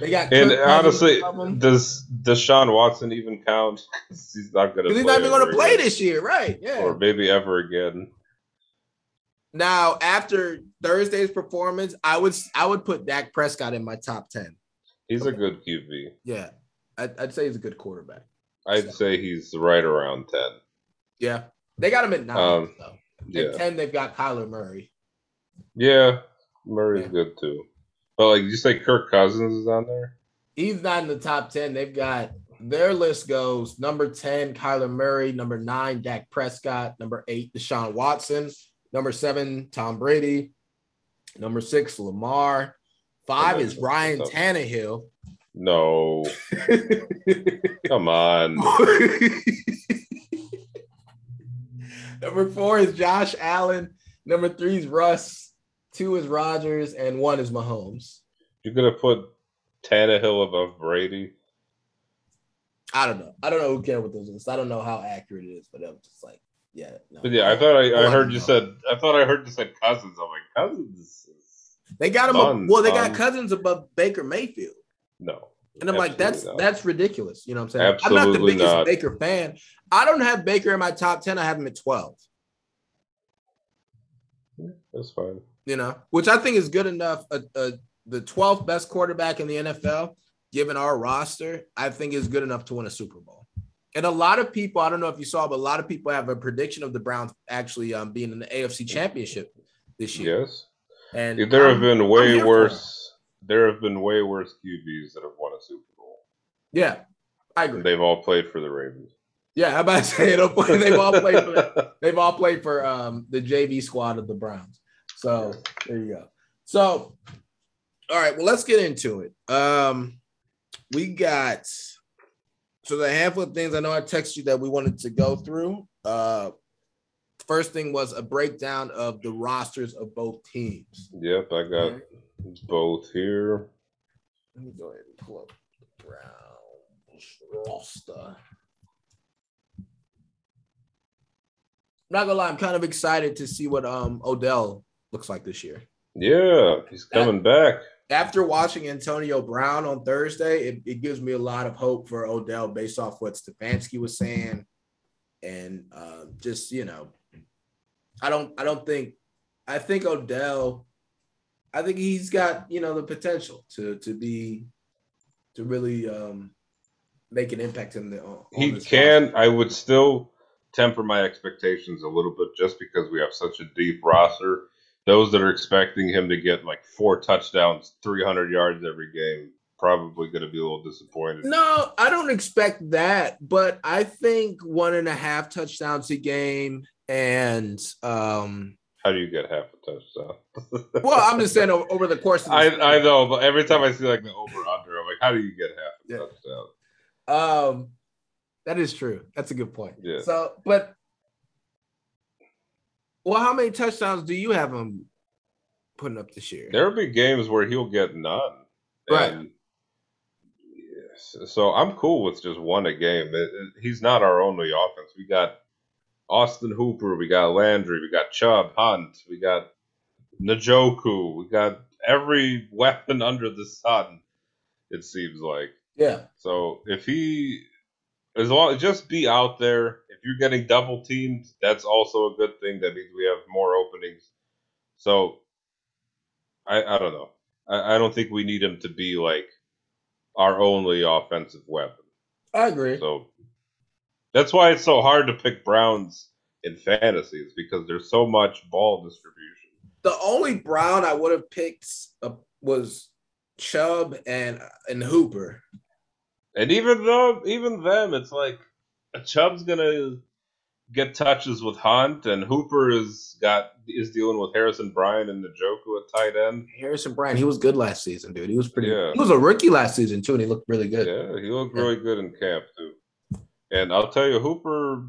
S1: They got
S2: and honestly, does Deshaun Watson even count? he's not going to.
S1: He's not even going to play this year, right? Yeah,
S2: or maybe ever again.
S1: Now, after Thursday's performance, I would I would put Dak Prescott in my top ten.
S2: He's a good QB.
S1: Yeah, I'd, I'd say he's a good quarterback.
S2: I'd so. say he's right around ten.
S1: Yeah, they got him at nine. Um, though. Yeah. Ten, they've got Kyler Murray.
S2: Yeah, Murray's yeah. good too. But like you say, Kirk Cousins is on there.
S1: He's not in the top ten. They've got their list goes number ten, Kyler Murray, number nine, Dak Prescott, number eight, Deshaun Watson, number seven, Tom Brady, number six, Lamar, five is Ryan Tannehill.
S2: No, [LAUGHS] come on.
S1: number four is Josh Allen. Number three is Russ two is Rodgers, and one is Mahomes.
S2: You're gonna put Tannehill above Brady?
S1: I don't know. I don't know who cares with those lists. I don't know how accurate it is, but I'm just like, yeah.
S2: No. But yeah, I thought I, I heard you know. said I thought I heard you said Cousins. I'm like Cousins.
S1: They got him. Fun, well, they got Cousins above Baker Mayfield.
S2: No.
S1: And I'm like, that's not. that's ridiculous. You know what I'm saying? Absolutely I'm not the biggest not. Baker fan. I don't have Baker in my top 10. I have him at 12.
S2: That's fine
S1: you know, which I think is good enough. Uh, uh, the 12th best quarterback in the NFL, given our roster, I think is good enough to win a Super Bowl. And a lot of people, I don't know if you saw, but a lot of people have a prediction of the Browns actually um, being in the AFC Championship this year.
S2: Yes, and there have been way worse. There have been way worse QBs that have won a Super Bowl.
S1: Yeah, I agree.
S2: They've all played for the Ravens.
S1: Yeah, I'm about to say it? they've all played. For, [LAUGHS] they've all played for um, the JV squad of the Browns. So there you go. So, all right, well, let's get into it. Um, we got so the handful of things I know I texted you that we wanted to go through. Uh, first thing was a breakdown of the rosters of both teams.
S2: Yep, I got okay. both here.
S1: Let me go ahead and pull up the Browns roster. I'm not gonna lie, I'm kind of excited to see what um Odell looks like this year.
S2: Yeah, he's coming back.
S1: After watching Antonio Brown on Thursday, it, it, gives me a lot of hope for Odell based off what Stefanski was saying, and uh, just you know, I don't, I don't think, I think Odell, I think he's got you know the potential to to be, to really um, make an impact in the.
S2: he can. I would still temper my expectations a little bit just because we have such a deep roster those that are expecting him to get like four touchdowns, 300 yards every game, probably going to be a little disappointed.
S1: No, I don't expect that, but I think one and a half touchdowns a game and um
S2: how do you get half a touchdown? [LAUGHS]
S1: well, I'm just saying over the course of
S2: I, I know, but every time I see like the over under, I'm like, how do you get half a yeah.
S1: touchdown? Um that is true. That's a good point.
S2: Yeah.
S1: So, but well, how many touchdowns do you have him putting up this year?
S2: There'll be games where he'll get none.
S1: Right. And,
S2: So I'm cool with just one a game. It, it, he's not our only offense. We got Austin Hooper, we got Landry, we got Chubb, Hunt, we got Njoku, we got every weapon under the sun. It seems like.
S1: Yeah.
S2: So if he, as long just be out there. If you're getting double teamed, that's also a good thing. That means we have more openings. So I I don't know. I, I don't think we need him to be like our only offensive weapon.
S1: I agree.
S2: So that's why it's so hard to pick Browns in fantasies because there's so much ball distribution.
S1: The only Brown I would have picked uh, was Chubb and and Hooper.
S2: And even though even them, it's like Chubb's gonna get touches with Hunt, and Hooper is got is dealing with Harrison Bryant and Njoku at tight end.
S1: Harrison Bryant, he was good last season, dude. He was pretty.
S2: Yeah.
S1: He was a rookie last season too, and he looked really good.
S2: Yeah, he looked really good in camp too. And I'll tell you, Hooper,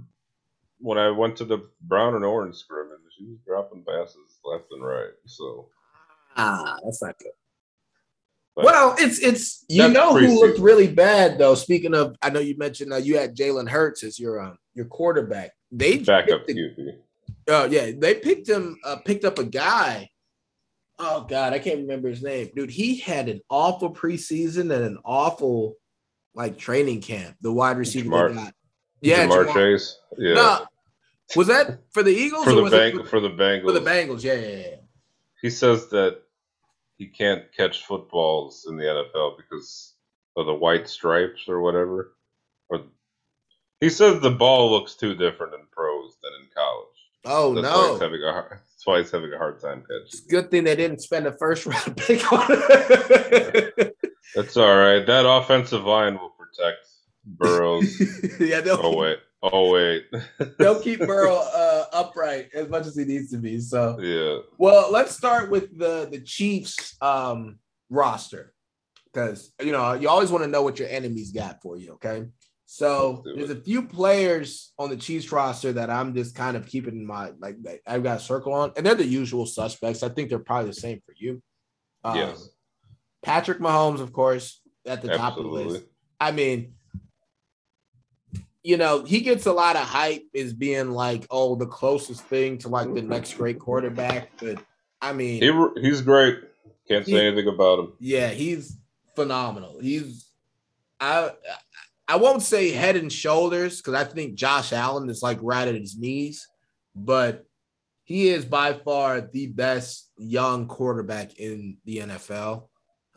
S2: when I went to the brown and orange scrimmage, he was dropping passes left and right. So
S1: Ah, that's not good.
S2: But
S1: Well, it's it's you know who looked really bad though. Speaking of, I know you mentioned uh, you had Jalen Hurts as your um, your quarterback. They
S2: backup
S1: picked
S2: QB.
S1: Oh yeah, they picked him. Uh, picked up a guy. Oh god, I can't remember his name, dude. He had an awful preseason and an awful like training camp. The wide receiver Ja'Marr- got. Yeah,
S2: Ja'Marr
S1: Ja'Marr-
S2: Chase. Yeah,
S1: No, was that for the Eagles
S2: for
S1: or
S2: the
S1: was
S2: bank
S1: it
S2: for the Bengals.
S1: for the Bengals? Yeah, yeah, yeah.
S2: he says that he can't catch footballs in the NFL because of the white stripes or whatever. Or he says the ball looks too different in pros than in college.
S1: Oh
S2: That's why
S1: no,
S2: he's having a hard, that's why he's having a hard time catching.
S1: it's good thing they didn't spend a first round [LAUGHS] pick on it.
S2: That's all right. That offensive line will protect Burrows. [LAUGHS]
S1: yeah, they'll,
S2: oh wait. Oh wait.
S1: they'll keep [LAUGHS] Burrow uh, upright as much as he needs to be. So,
S2: yeah.
S1: well, let's start with the the Chiefs um, roster because you know you always want to know what your enemies got for you. Okay, so there's
S2: it.
S1: a few players on the Chiefs roster that I'm just kind of keeping in mind, like I've got a circle on, and they're the usual suspects. I think they're probably the same for you. Um,
S2: Yes.
S1: Patrick Mahomes, of course, at the top of the list. I mean, you know, he gets a lot of hype as being like, oh, the closest thing to like the next great quarterback. But I mean,
S2: He he's great. Can't say
S1: He-
S2: anything about him.
S1: yeah, he's phenomenal. He's I I won't say head and shoulders because I think Josh Allen is like right at his knees, but he is by far the best young quarterback in the NFL.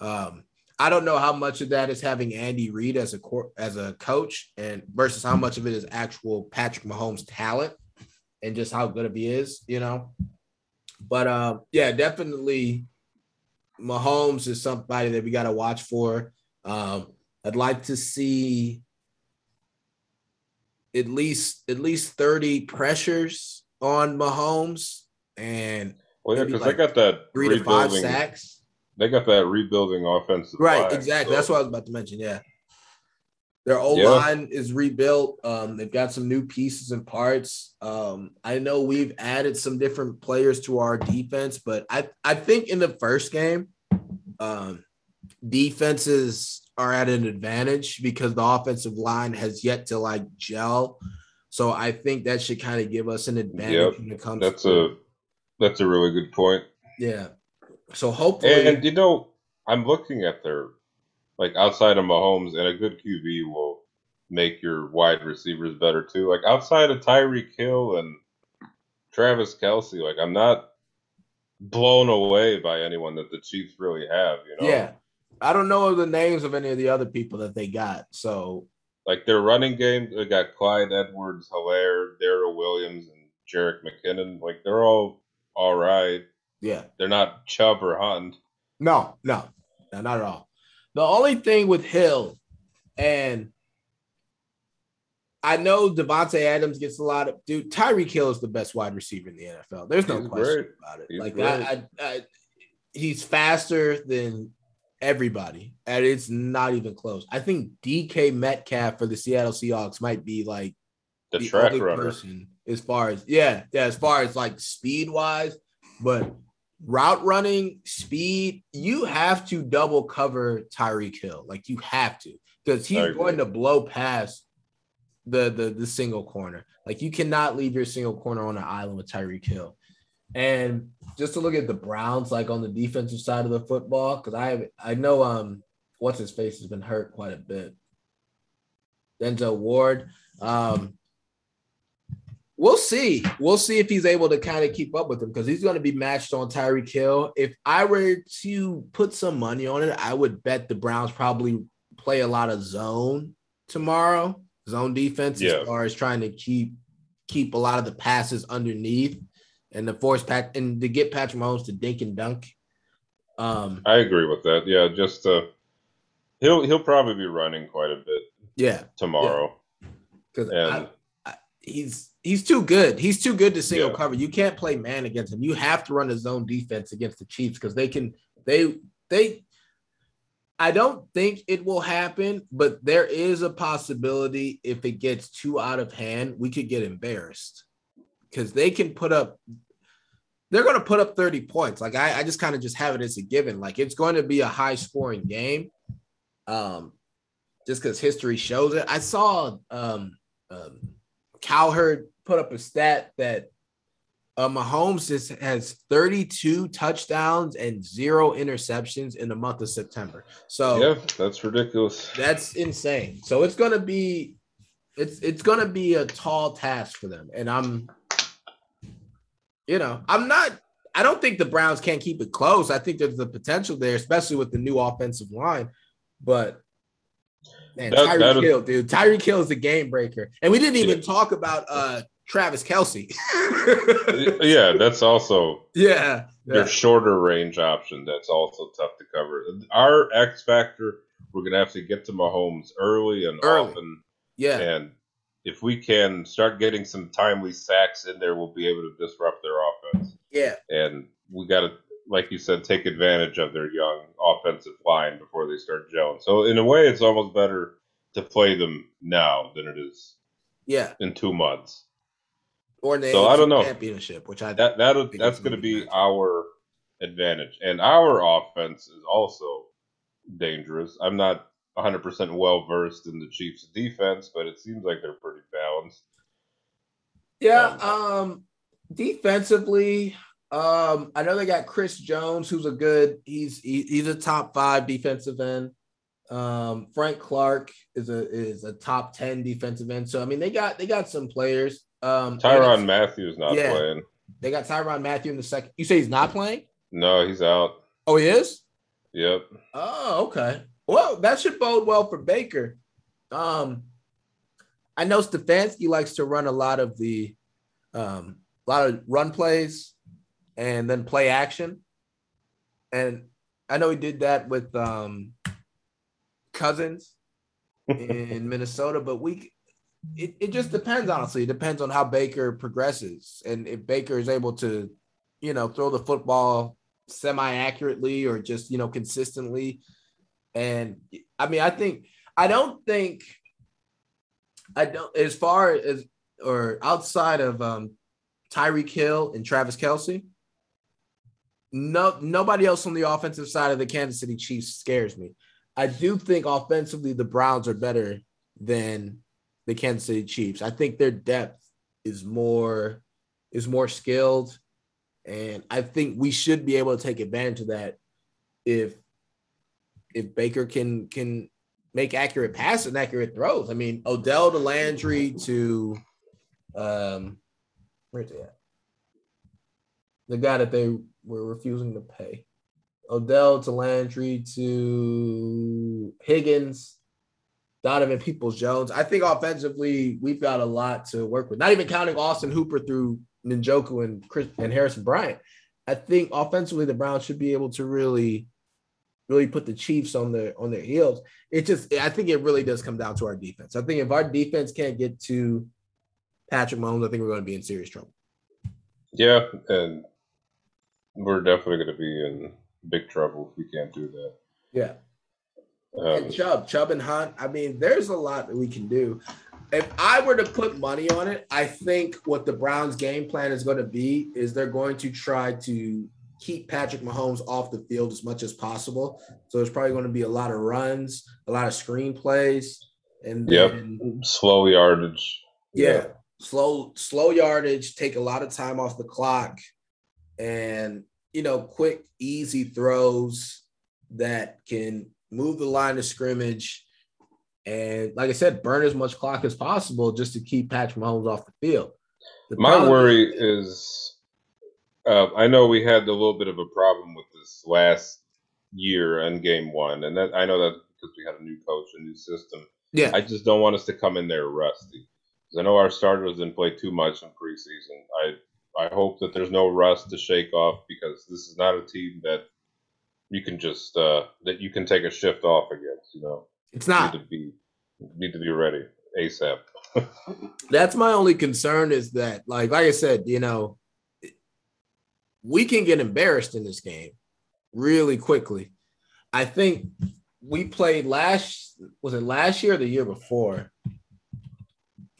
S1: Um, I don't know how much of that is having Andy Reid as a cor- as a coach, and versus how much of it is actual Patrick Mahomes' talent and just how good of he is, you know. But um, yeah, definitely Mahomes is somebody that we got to watch for. Um, I'd like to see at least at least 30 pressures on Mahomes and
S2: Well, yeah, because
S1: like
S2: they got that
S1: three to five sacks.
S2: They got that rebuilding offensive.
S1: Right,
S2: line,
S1: exactly.
S2: so-
S1: That's what I was about to mention. Yeah. Their old
S2: Yeah.
S1: line is rebuilt. Um, they've got some new pieces and parts. Um, I know we've added some different players to our defense, but I, I think in the first game, um, defenses are at an advantage because the offensive line has yet to like gel. So I think that should kind of give us an advantage
S2: Yep,
S1: when it comes
S2: That's
S1: to
S2: a that's a really good point.
S1: yeah. So hopefully
S2: And you know, I'm looking at their like outside of Mahomes, and a good QB will make your wide receivers better too. Like outside of Tyreek Hill and Travis Kelce, like I'm not blown away by anyone that the Chiefs really have. You know,
S1: Yeah. I don't know the names of any of the other people that they got. So
S2: like their running game, they got Clyde Edwards, Helaire, Darrel Williams, and Jerick McKinnon. Like they're all all right.
S1: Yeah.
S2: They're not Chubb or Hunt.
S1: No, no, no, not at all. The only thing with Hill, and I know Davante Adams gets a lot of dude. Tyreek Hill is the best wide receiver in the NFL. There's no
S2: He's
S1: question
S2: great.
S1: about it.
S2: He's
S1: like. I, I, I, he's faster than everybody, and it's not even close. I think DK Metcalf for the Seattle Seahawks might be like
S2: The,
S1: the
S2: track
S1: only
S2: runner.
S1: person as far as yeah, yeah, as far as like speed wise, but route running, speed, you have to double cover Tyreek Hill. Like you have to because he's going to blow past the the the single corner. Like you cannot leave your single corner on an island with Tyreek Hill. And just to look at the Browns, like on the defensive side of the football, because I I know um what's his face has been hurt quite a bit. Denzel Ward. Um, we'll see. We'll see if he's able to kind of keep up with him because he's going to be matched on Tyreek Hill. If I were to put some money on it, I would bet the Browns probably play a lot of zone tomorrow, zone defense yeah. as far as trying to keep keep a lot of the passes underneath and the force pack and to get Patrick Mahomes to dink and dunk.
S2: Um, I agree with that. Yeah, just uh, he'll he'll probably be running quite a bit.
S1: Yeah,
S2: tomorrow.
S1: Because yeah. he's he's too good. He's too good to single yeah. cover. You can't play man against him. You have to run a zone defense against the Chiefs because they can they they I don't think it will happen, but there is a possibility if it gets too out of hand, we could get embarrassed because they can put up they're going to put up 30 points. Like I, I just kind of just have it as a given. Like it's going to be a high scoring game. Um, just because history shows it. I saw um, um Cowherd put up a stat that uh, Mahomes just has 32 touchdowns and zero interceptions in the month of September. So
S2: yeah, that's ridiculous.
S1: That's insane. So it's gonna be it's it's gonna be a tall task for them. And I'm you know, I'm not. I don't think the Browns can't keep it close. I think there's the potential there, especially with the new offensive line. But man, Tyreek Hill, dude, Tyreek Hill is a game breaker, and we didn't even yeah. talk about uh Travis Kelce.
S2: yeah, that's also [LAUGHS]
S1: yeah,
S2: yeah your shorter range option. That's also tough to cover. Our X factor, we're gonna have to get to Mahomes early and early. often.
S1: Yeah,
S2: and if we can start getting some timely sacks in there, we'll be able to disrupt their offense.
S1: Yeah.
S2: And we got to, like you said, take advantage of their young offensive line before they start gelling. So in a way, it's almost better to play them now than it is.
S1: Yeah.
S2: In two months.
S1: Or the
S2: so I don't know
S1: championship, which I
S2: that that that's going to be our advantage, and our offense is also dangerous. I'm not 100% well versed in the Chiefs' defense, but it seems like they're pretty balanced.
S1: Yeah, um, um defensively, um, I know they got Chris Jones, who's a good. He's he, he's a top five defensive end. Um, Frank Clark is a is a top ten defensive end. So I mean, they got they got some players. Um,
S2: Tyrann Mathieu not yeah, playing.
S1: They got Tyrann Mathieu in the second. You say he's not playing?
S2: No, he's out.
S1: Oh, he is.
S2: Yep.
S1: Oh, okay. Well, that should bode well for Baker. Um, I know Stefanski likes to run a lot of the, um, a lot of run plays, and then play action, and I know he did that with um, Cousins in [LAUGHS] Minnesota, but we. It, it just depends, honestly. It depends on how Baker progresses. And if Baker is able to, you know, throw the football semi accurately or just, you know, consistently, and I mean, I think I don't think I don't as far as or outside of um Tyreek Hill and Travis Kelce, no nobody else on the offensive side of the Kansas City Chiefs scares me. I do think offensively the Browns are better than the Kansas City Chiefs. I think their depth is more is more skilled and I think we should be able to take advantage of that if if Baker can can make accurate passes and accurate throws. I mean, Odell to Landry to um where's he at? The guy that they were refusing to pay. Odell to Landry to Higgins, Donovan Peoples Jones. I think offensively, we've got a lot to work with. Not even counting Austin Hooper through Njoku and Chris and Harrison Bryant. I think offensively, the Browns should be able to really really put the Chiefs on their on their heels. It just I think it really does come down to our defense. I think if our defense can't get to Patrick Mahomes, I think we're going to be in serious trouble.
S2: Yeah, and we're definitely going to be in big trouble if we can't do that.
S1: Yeah. Um, and Chubb, Chubb and Hunt. I mean, there's a lot that we can do. If I were to put money on it, I think what the Browns' game plan is going to be is they're going to try to keep Patrick Mahomes off the field as much as possible. So there's probably going to be a lot of runs, a lot of screen plays, and
S2: Yep.
S1: then,
S2: Slow yardage.
S1: yeah, slow slow yardage, take a lot of time off the clock, and you know, quick, easy throws that can move the line of scrimmage. And like I said, burn as much clock as possible just to keep Patrick Mahomes off the field. The
S2: My worry is, uh, I know we had a little bit of a problem with this last year in game one, and that I know that because we had a new coach, a new system.
S1: yeah,
S2: I just don't want us to come in there rusty. I know our starters didn't play too much in preseason. I I hope that there's no rust to shake off because this is not a team that you can just uh, that you can take a shift off against. You know,
S1: it's
S2: you
S1: not.
S2: need to be need to be ready ASAP. [LAUGHS]
S1: That's my only concern is that, like, like I said, you know, we can get embarrassed in this game really quickly. I think we played last was it last year or the year before?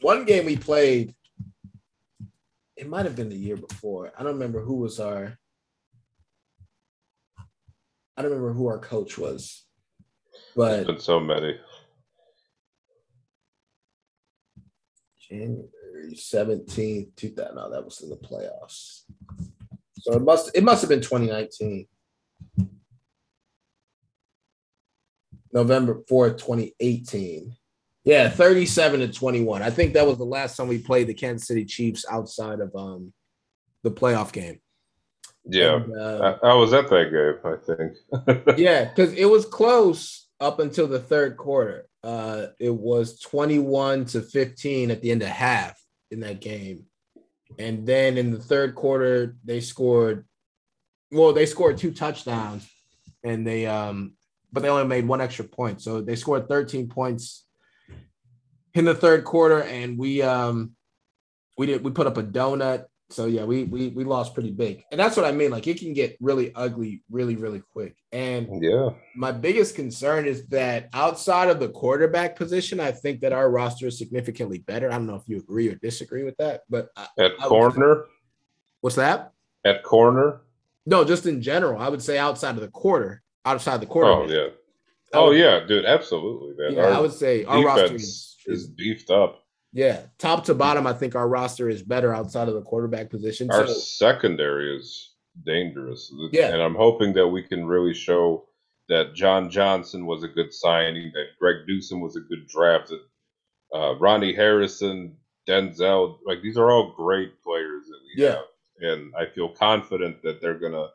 S1: One game we played, it might have been the year before. I don't remember who was our I don't remember who our coach was. But
S2: Been so many.
S1: January seventeenth, two thousand. No, that was in the playoffs. So it must it must have been twenty nineteen. November fourth, twenty eighteen. Yeah, thirty seven to twenty one. I think that was the last time we played the Kansas City Chiefs outside of um the playoff game.
S2: Yeah,
S1: And, uh,
S2: I, I was at that game. I think. [LAUGHS]
S1: yeah, because it was close up until the third quarter. Uh, it was 21 to 15 at the end of half in that game. And then in the third quarter, they scored, well, they scored two touchdowns and they, um, but they only made one extra point. So they scored 13 points in the third quarter and we, um, we did, we put up a donut. So yeah, we, we, we lost pretty big. And that's what I mean. Like it can get really ugly really, really quick. And
S2: yeah,
S1: my biggest concern is that outside of the quarterback position, I think that our roster is significantly better. I don't know if you agree or disagree with that, but I,
S2: at
S1: I would-
S2: corner,
S1: what's that?
S2: at corner.
S1: No, just in general, I would say outside of the quarter, outside the
S2: quarter.
S1: Oh
S2: yeah. Oh yeah, dude, absolutely, man.
S1: yeah. I would say our roster
S2: defense
S1: is
S2: is beefed up.
S1: yeah, top to bottom. I think our roster is better outside of the quarterback position.
S2: Our
S1: So
S2: secondary is dangerous.
S1: Yeah.
S2: And I'm hoping that we can really show that John Johnson was a good signing, that Greg Newsome was a good draft, that uh, Ronnie Harrison, Denzel, like these are all great players that we
S1: Yeah.
S2: have. And I feel confident that they're going to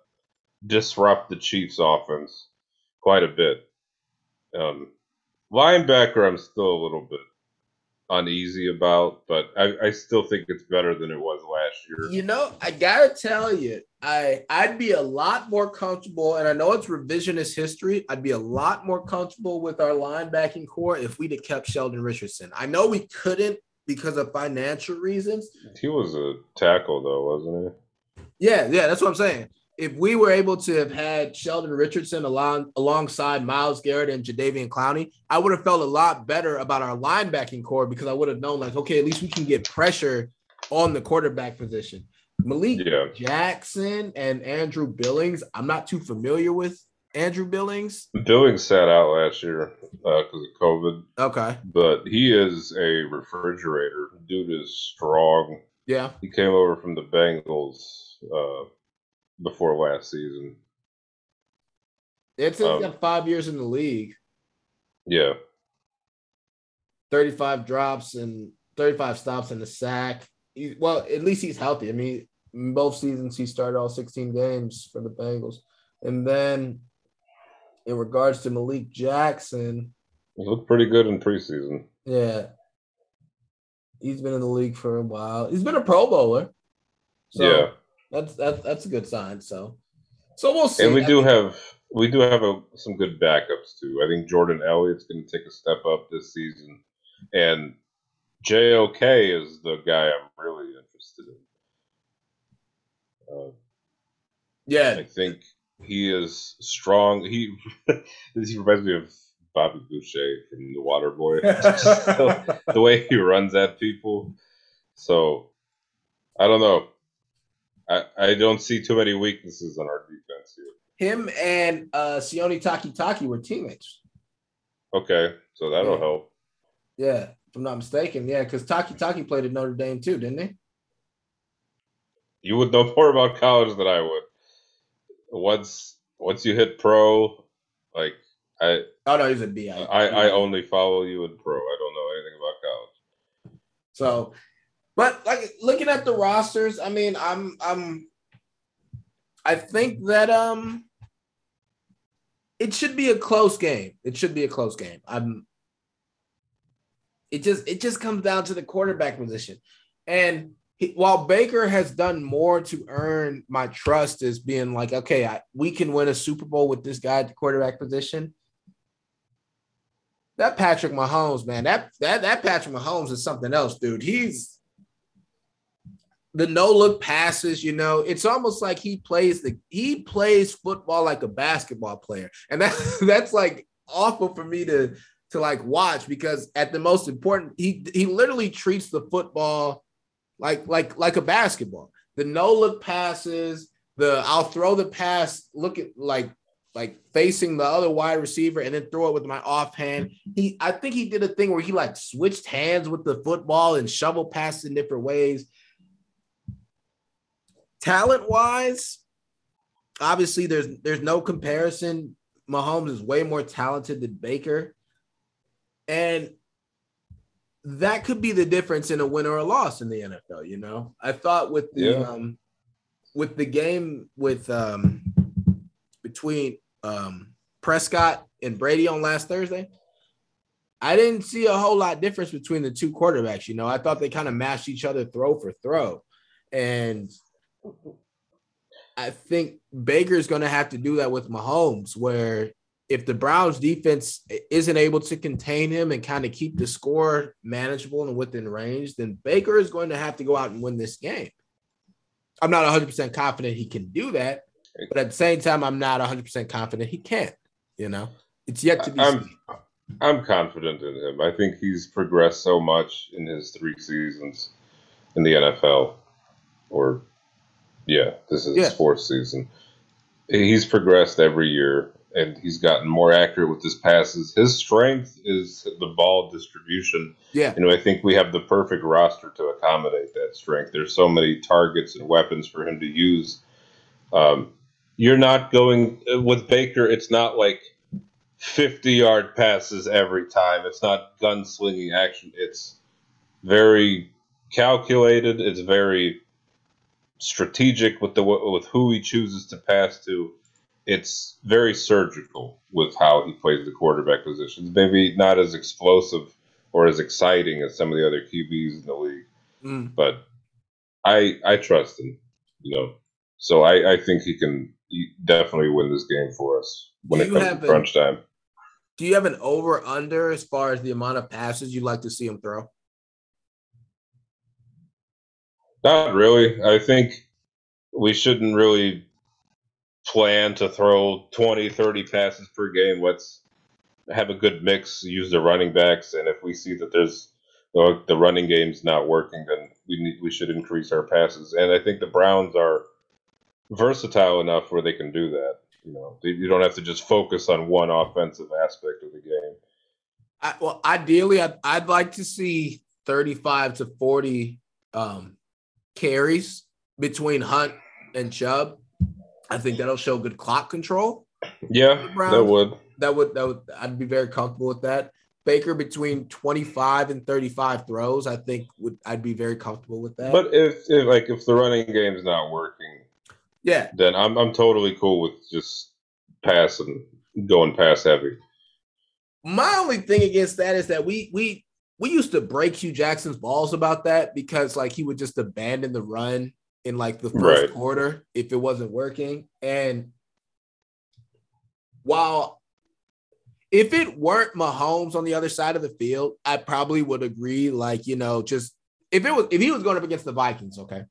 S2: disrupt the Chiefs' offense quite a bit. Um, linebacker, I'm still a little bit uneasy about, but I, I still think it's better than it was last year.
S1: You know, I gotta tell you, I I'd be a lot more comfortable, and I know it's revisionist history. I'd be a lot more comfortable with our linebacking core if we'd have kept Sheldon Richardson. I know we couldn't because of financial reasons.
S2: He was a tackle though, wasn't he?
S1: Yeah, yeah, that's what I'm saying. If we were able to have had Sheldon Richardson along alongside Myles Garrett and Jadeveon Clowney, I would have felt a lot better about our linebacking core because I would have known, like, okay, at least we can get pressure on the quarterback position. Malik?
S2: Yeah.
S1: Jackson and Andrew Billings. I'm not too familiar with Andrew Billings.
S2: Billings sat out last year because of COVID,
S1: Okay.
S2: but he is a refrigerator. Dude is strong.
S1: Yeah.
S2: He came over from the Bengals uh, before last season.
S1: It's
S2: Um,
S1: got five years in the league,
S2: Yeah.
S1: 35 drops and 35 stops in the sack. He, well, at least he's healthy. I mean, both seasons he started all 16 games for the Bengals. And then in regards to Malik Jackson,
S2: He looked pretty good in preseason.
S1: yeah. He's been in the league for a while. He's been a pro bowler. So
S2: yeah.
S1: That's that's that's a good sign. So so we'll see.
S2: And we
S1: I
S2: do
S1: mean,
S2: have we do have a, some good backups too. I think Jordan Elliott's going to take a step up this season, and JOK is the guy I'm really interested in. Uh,
S1: yeah,
S2: I think he is strong. He [LAUGHS] he reminds me of Bobby Boucher from The Water Boy. The, [LAUGHS] [LAUGHS] the way he runs at people. So I don't know. I, I don't see too many weaknesses on our defense here.
S1: Him and uh Sione Takitaki were teammates.
S2: Okay, so that'll
S1: Yeah.
S2: help.
S1: Yeah, if I'm not mistaken. Yeah, because Takitaki played at Notre Dame too, didn't he?
S2: You would know more about college than I would. Once once you hit pro, like I
S1: Oh no, he's a BI.
S2: I, I only follow you in pro. I don't know anything about college.
S1: So, but like looking at the rosters, I mean, I'm I'm I think that um it should be a close game. It should be a close game. I'm it just it just comes down to the quarterback position. And he, while Baker has done more to earn my trust as being like, okay, I, we can win a Super Bowl with this guy at the quarterback position. That Patrick Mahomes, man, that that that Patrick Mahomes is something else, dude. He's the no look passes, you know, it's almost like he plays the he plays football like a basketball player, and that [LAUGHS] that's like awful for me to to like watch because at the most important, he he literally treats the football like like like a basketball. The no look passes, the I'll throw the pass, look at like like facing the other wide receiver and then throw it with my offhand. He I think he did a thing where he like switched hands with the football and shovel passed in different ways. Talent wise, obviously there's there's no comparison. Mahomes is way more talented than Baker. And that could be the difference in a win or a loss in the NFL, you know. I thought with the
S2: Yeah.
S1: um with the game with um between um Prescott and Brady on last Thursday, I didn't see a whole lot difference between the two quarterbacks, you know. I thought they kind of matched each other throw for throw. And I think Baker's going to have to do that with Mahomes, where if the Browns defense isn't able to contain him and kind of keep the score manageable and within range, then Baker is going to have to go out and win this game. I'm not 100% confident he can do that, but at the same time, I'm not 100% confident he can't. You know, it's yet to be
S2: I'm-
S1: seen.
S2: I'm confident in him. I think he's progressed so much in his three seasons in the NFL. Or, yeah, this is
S1: Yeah.
S2: his fourth season. He's progressed every year, and he's gotten more accurate with his passes. His strength is the ball distribution.
S1: Yeah.
S2: And I think we have the perfect roster to accommodate that strength. There's so many targets and weapons for him to use. Um, you're not going with Baker. It's not like 50 yard passes every time. It's not gunslinging action. It's very calculated. It's very strategic with the with who he chooses to pass to. It's very surgical with how he plays the quarterback positions. Maybe not as explosive or as exciting as some of the other QBs in the league,
S1: Mm.
S2: but I I trust him. You know, so I I think he can definitely win this game for us when
S1: Do
S2: it comes to crunch time.
S1: Do you have an over under as far as the amount of passes you'd like to see him throw?
S2: Not really. I think we shouldn't really plan to throw 20, 30 passes per game. Let's have a good mix, use the running backs, and if we see that there's the, the running game's not working, then we need we should increase our passes. And I think the Browns are versatile enough where they can do that. You know, you don't have to just focus on one offensive aspect of the game.
S1: I, well, ideally, I'd, I'd like to see 35 to 40 um, carries between Hunt and Chubb. I think that'll show good clock control.
S2: Yeah,
S1: Browns-
S2: that would.
S1: That would that would I'd be very comfortable with that. Baker between 25 and 35 throws, I think would I'd be very comfortable with that.
S2: But if, if like if the running game's not working,
S1: yeah,
S2: then I'm I'm totally cool with just passing, going pass heavy.
S1: my only thing against that is that we we we used to break Hue Jackson's balls about that because like he would just abandon the run in like the first
S2: Right.
S1: quarter if it wasn't working. And while if it weren't Mahomes on the other side of the field, I probably would agree. Like, you know, just if it was if he was going up against the Vikings, okay.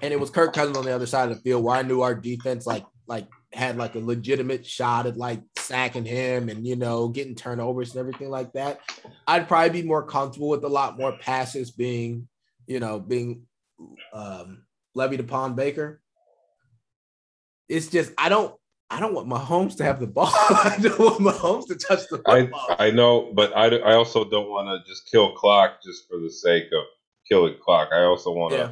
S1: And it was Kirk Cousins on the other side of the field where I knew our defense like like had like a legitimate shot at like sacking him and you know getting turnovers and everything like that. I'd probably be more comfortable with a lot more passes being, you know, being um levied upon Baker. It's just I don't I don't want Mahomes to have the ball. [LAUGHS] I don't want Mahomes to touch the
S2: I. I know, but I, I also don't want to just kill clock just for the sake of killing clock. I also want to
S1: yeah,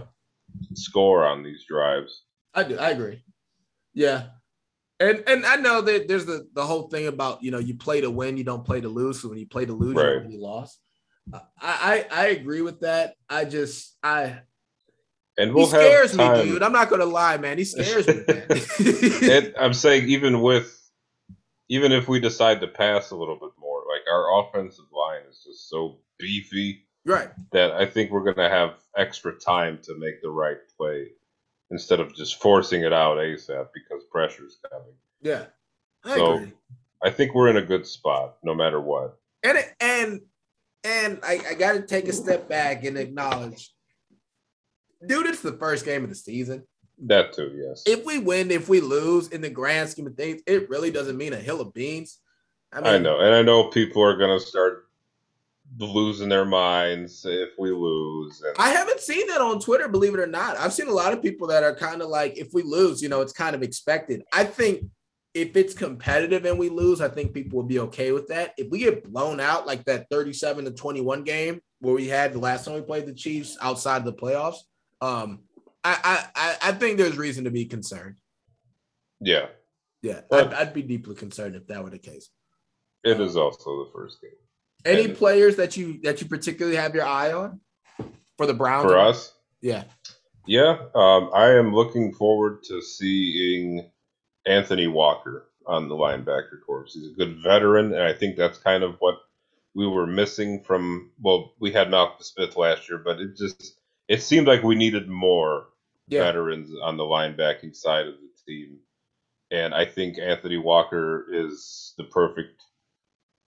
S2: score on these drives.
S1: I do. I agree. Yeah. And and I know that there's the the whole thing about you know you play to win, you don't play to lose. So when you play to lose, you
S2: Right.
S1: don't lost. Uh, I, I I agree with that. I just I
S2: And
S1: he
S2: we'll
S1: scares
S2: have
S1: me,
S2: time.
S1: dude. I'm not gonna lie, man. He scares me. [LAUGHS]
S2: I'm saying even with even if we decide to pass a little bit more, like our offensive line is just so beefy
S1: right.
S2: that I think we're gonna have extra time to make the right play instead of just forcing it out ASAP because pressure's coming.
S1: Yeah. I
S2: So-
S1: agree.
S2: I think we're in a good spot no matter what.
S1: And and and I, I got to take a step back and acknowledge, dude. It's the first game of the season.
S2: That too, yes.
S1: If we win, if we lose, in the grand scheme of things, it really doesn't mean a hill of beans. I mean,
S2: I know, and I know people are gonna start losing their minds if we lose. And
S1: I haven't seen that on Twitter, believe it or not. I've seen a lot of people that are kind of like, if we lose, you know, it's kind of expected. I think if it's competitive and we lose, I think people will be okay with that. If we get blown out like that 37 to 21 game where we had the last time we played the Chiefs outside of the playoffs, um, I, I, I- think there's reason to be concerned.
S2: yeah,
S1: Yeah. I'd, I'd be deeply concerned if that were the case.
S2: it is also the first game
S1: Any
S2: And-
S1: players that you that you particularly have your eye on for the Browns?
S2: for us.
S1: Yeah.
S2: Yeah, um, I am looking forward to seeing Anthony Walker on the linebacker corps. He's a good veteran, and I think that's kind of what we were missing from. Well, we had Malcolm Smith last year, but it just it seemed like we needed more
S1: Yeah.
S2: veterans on the linebacking side of the team, and I think Anthony Walker is the perfect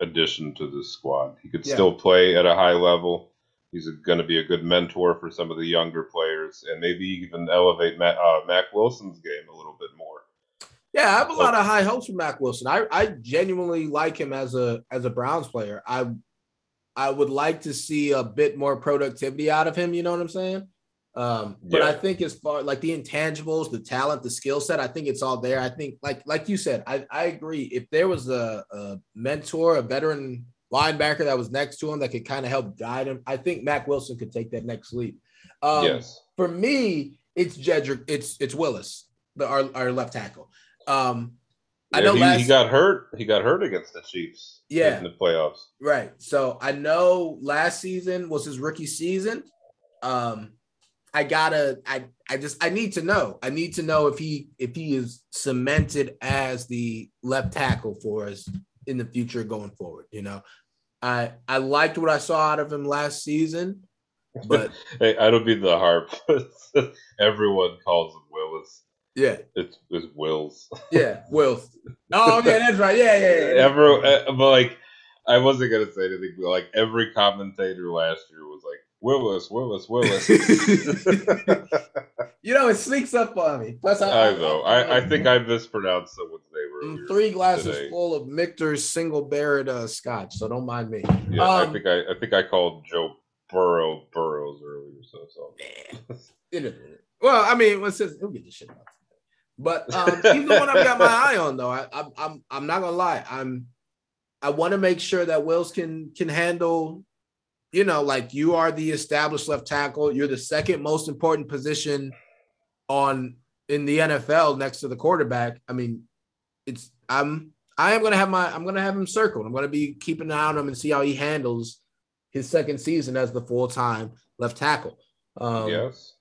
S2: addition to the squad. He could
S1: Yeah.
S2: still play at a high level. He's going to be a good mentor for some of the younger players, and maybe even elevate Matt, uh, Mack Wilson's game a little bit more.
S1: Yeah, I have a lot of high hopes for Mack Wilson. I, I genuinely like him as a as a Browns player. I I would like to see a bit more productivity out of him. You know what I'm saying? Um, but
S2: Yeah.
S1: I think as far like the intangibles, the talent, the skill set, I think it's all there. I think like like you said, I, I agree. If there was a, a mentor, a veteran linebacker that was next to him that could kind of help guide him, I think Mack Wilson could take that next leap. Um,
S2: yes,
S1: for me, it's Jedrick, it's it's Willis, the our, our left tackle. Um, I know
S2: he,
S1: last
S2: he got hurt. He got hurt against the Chiefs.
S1: Yeah.
S2: in the playoffs.
S1: right. So I know last season was his rookie season. Um, I gotta, I I just I need to know. I need to know if he if he is cemented as the left tackle for us in the future going forward. You know, I I liked what I saw out of him last season, but [LAUGHS]
S2: Hey, I don't mean the harp. [LAUGHS] Everyone calls him Willis.
S1: yeah,
S2: It's, it's Wills.
S1: yeah, Will. Oh okay, [LAUGHS] that's right. Yeah, yeah, yeah.
S2: Every, uh, but like, I wasn't gonna say anything. But like every commentator last year was like Willis, Willis, Willis. [LAUGHS]
S1: you know, it sneaks up on me. Plus,
S2: I know. I, I think I mispronounced someone's name
S1: Mm, three glasses
S2: today.
S1: full of Michter's single barrel uh, scotch. So don't mind me.
S2: Yeah,
S1: um,
S2: I think I, I think I called Joe Burrow Burrows earlier. So, so.
S1: Well, I mean, what's this? Who gives a shit about that? But um, [LAUGHS] he's the one I've got my eye on, though. I, I'm, I'm, I'm not gonna lie. I'm, I want to make sure that Wills can can handle. You know, like you are the established left tackle. You're the second most important position on in the NFL next to the quarterback. I mean, it's I'm I am gonna have my I'm gonna have him circled. I'm gonna be keeping an eye on him and see how he handles his second season as the full time left tackle. Um,
S2: yes,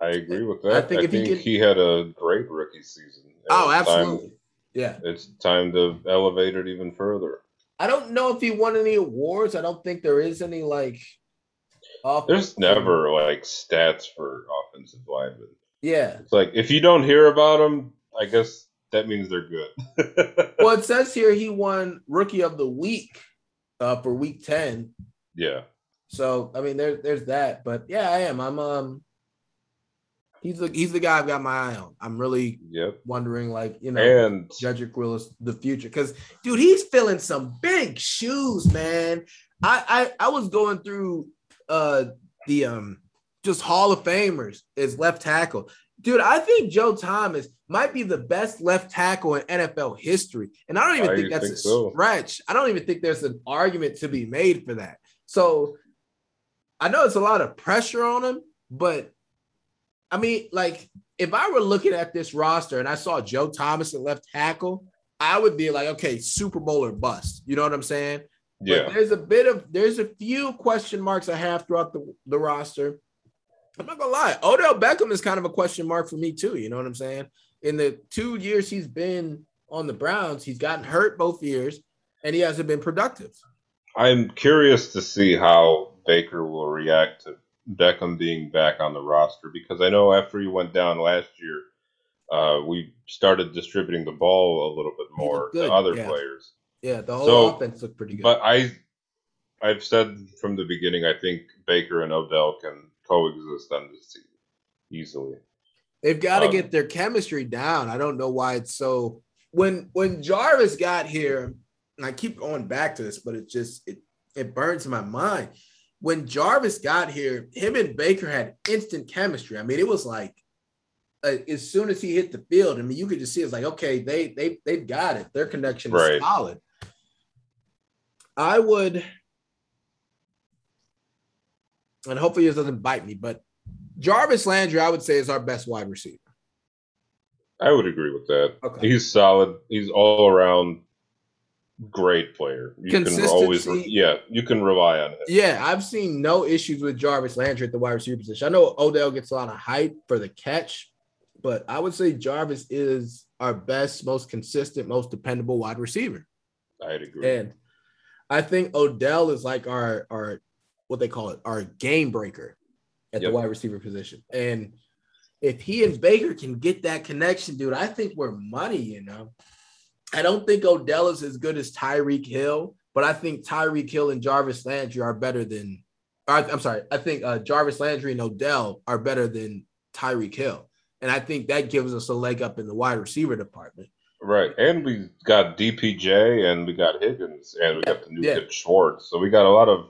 S2: I agree with that.
S1: I
S2: I
S1: think
S2: think,
S1: if he
S2: he, had a great rookie season.
S1: Oh,
S2: it's time-
S1: absolutely. Yeah.
S2: it's time to elevate it even further.
S1: I don't know if he won any awards. I don't think there is any like.
S2: There's never like stats for offensive linemen.
S1: Yeah.
S2: It's like if you don't hear about them, I guess that means they're good. [LAUGHS]
S1: Well, it says here he won Rookie of the Week uh, for Week Ten.
S2: yeah,
S1: So I mean, there's there's that. But yeah, I am. I'm um. He's the he's the guy I've got my eye on. I'm really
S2: yep.
S1: wondering, like you know,
S2: And
S1: Jedrick Willis the future because dude, he's filling some big shoes, man. I I, I was going through uh the um just Hall of Famers is left tackle. Dude, I think Joe Thomas might be the best left tackle in NFL history. And I don't even
S2: I
S1: think that's
S2: think
S1: a
S2: so.
S1: stretch. I don't even think there's an argument to be made for that. So I know it's a lot of pressure on him, but I mean, like, if I were looking at this roster and I saw Joe Thomas at left tackle, I would be like, okay, Super Bowl or bust. You know what I'm saying? But
S2: Yeah.
S1: there's a bit of there's a few question marks I have throughout the, the roster. I'm not gonna lie, Odell Beckham is kind of a question mark for me too. You know what I'm saying? In the two years he's been on the Browns, he's gotten hurt both years, and he hasn't been productive.
S2: I'm curious to see how Baker will react to Beckham being back on the roster because I know after he went down last year, uh, we started distributing the ball a little bit more to other
S1: yeah.
S2: players.
S1: Yeah, the whole
S2: So,
S1: offense looked pretty good.
S2: But I, I've said from the beginning, I think Baker and Odell can coexist on this team easily.
S1: They've got to
S2: Um,
S1: get their chemistry down. I don't know why it's so. When when Jarvis got here, and I keep going back to this, but it just it it burns my mind. When Jarvis got here, him and Baker had instant chemistry. I mean, it was like uh, as soon as he hit the field, I mean, you could just see it's like okay, they they they've got it. Their connection is
S2: Right.
S1: solid. I would, and hopefully this doesn't bite me, but Jarvis Landry, I would say, is our best wide receiver.
S2: I would agree with that.
S1: Okay.
S2: He's solid. He's all around great player. You can always,
S1: Consistency.
S2: yeah, you can rely on him.
S1: Yeah, I've seen no issues with Jarvis Landry at the wide receiver position. I know Odell gets a lot of hype for the catch, but I would say Jarvis is our best, most consistent, most dependable wide receiver.
S2: I'd agree.
S1: And I think Odell is like our our what they call it, our game breaker at
S2: Yep.
S1: the wide receiver position. And if he and Baker can get that connection, dude, I think we're money, you know. I don't think Odell is as good as Tyreek Hill, but I think Tyreek Hill and Jarvis Landry are better than I'm sorry, I think uh, Jarvis Landry and Odell are better than Tyreek Hill. And I think that gives us a leg up in the wide receiver department.
S2: Right, and we got DPJ, and we got Higgins, and we got the new
S1: Yeah.
S2: kid Schwartz. So we got a lot of.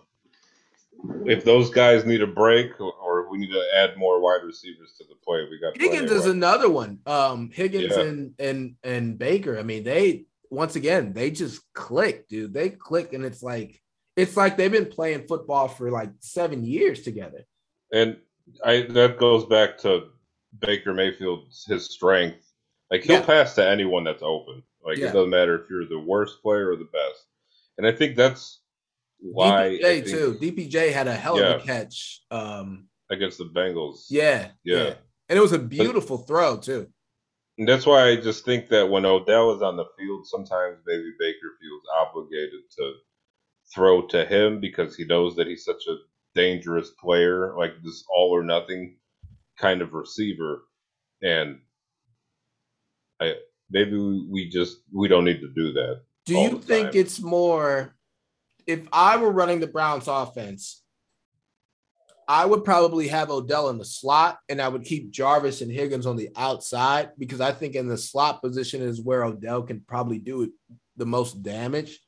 S2: If those guys need a break, or- or we need to add more wide receivers to the play, we got
S1: Higgins is another one. Um, Higgins
S2: Yeah.
S1: and and and Baker. I mean, they once again they just click, dude. They click, and it's like it's like they've been playing football for like seven years together.
S2: And I that goes back to Baker Mayfield's his strength. Like he'll
S1: Yeah.
S2: pass to anyone that's open. Like
S1: Yeah.
S2: it doesn't matter if you're the worst player or the best. And I think that's why
S1: DPJ
S2: think
S1: too. DPJ had a hell of a catch. Um,
S2: against the Bengals.
S1: yeah,
S2: Yeah.
S1: and it was a beautiful throw too.
S2: And that's why I just think that when Odell is on the field, sometimes maybe Baker feels obligated to throw to him because he knows that he's such a dangerous player, like this all or nothing kind of receiver. And I maybe we we just we don't need to do that.
S1: Do you think
S2: time.
S1: it's more? If I were running the Browns offense, I would probably have Odell in the slot, and I would keep Jarvis and Higgins on the outside because I think in the slot position is where Odell can probably do it the most damage.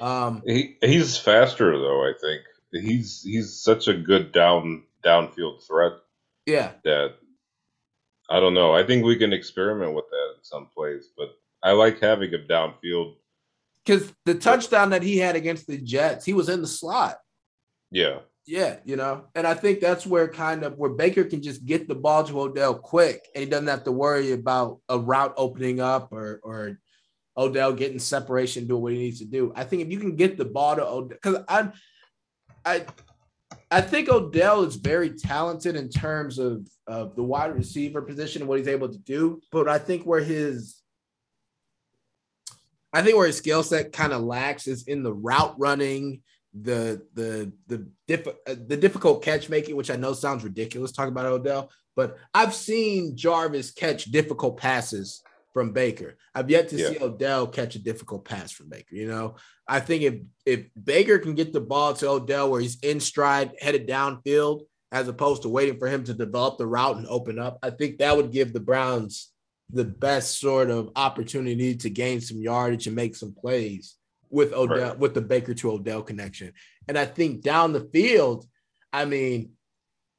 S1: Um,
S2: He he's faster though, I think. He's he's such a good down downfield threat
S1: yeah,
S2: that I don't know. I think we can experiment with that in some plays, but I like having him downfield.
S1: Because the touchdown that he had against the Jets, he was in the slot.
S2: Yeah,
S1: Yeah, you know, and I think that's where kind of where Baker can just get the ball to Odell quick, and he doesn't have to worry about a route opening up or or Odell getting separation, doing what he needs to do. I think if you can get the ball to Odell, because I, I, I think Odell is very talented in terms of of the wide receiver position and what he's able to do, but I think where his I think where his skill set kind of lacks is in the route running, the the the diff, uh, the difficult catch making, which I know sounds ridiculous talking about Odell, but I've seen Jarvis catch difficult passes from Baker. I've yet to
S2: Yeah.
S1: see Odell catch a difficult pass from Baker. You know, I think if if Baker can get the ball to Odell where he's in stride, headed downfield, as opposed to waiting for him to develop the route and open up, I think that would give the Browns the best sort of opportunity to gain some yardage and make some plays with Odell
S2: Right.
S1: with the Baker to Odell connection. And I think down the field, I mean,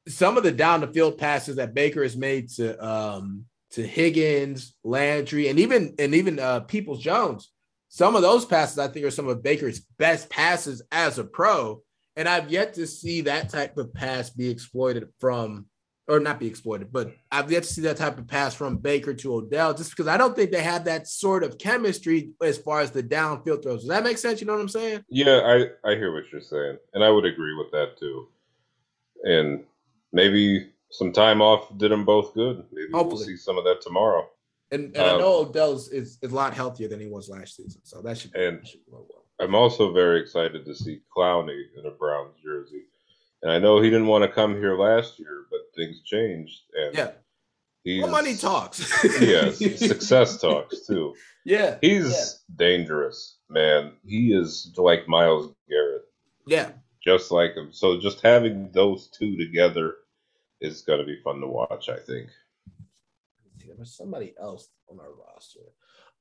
S1: some of the down the field passes that Baker has made to um to Higgins, Landry, and even and even uh Peoples Jones. Some of those passes I think are some of Baker's best passes as a pro. And I've yet to see that type of pass be exploited from, or not be exploited, but I've yet to see that type of pass from Baker to Odell, just because I don't think they have that sort of chemistry as far as the downfield throws. Does that make sense? You know what I'm saying?
S2: Yeah, I, I hear what you're saying. And I would agree with that too. And maybe some time off did them both good. Maybe Hopefully. we'll see some of that tomorrow.
S1: And, and um, I know Odell's is, is a lot healthier than he was last season. So that should,
S2: and
S1: that should
S2: go well. I'm also very excited to see Clowney in a Browns jersey. And I know he didn't want to come here last year, but things changed. And
S1: yeah. He's, well, money talks. [LAUGHS]
S2: yes, success talks too. [LAUGHS]
S1: Yeah.
S2: He's
S1: yeah.
S2: dangerous, man. He is like Myles Garrett.
S1: Yeah.
S2: Just like him. So just having those two together is going to be fun to watch, I think.
S1: There was somebody else on our roster.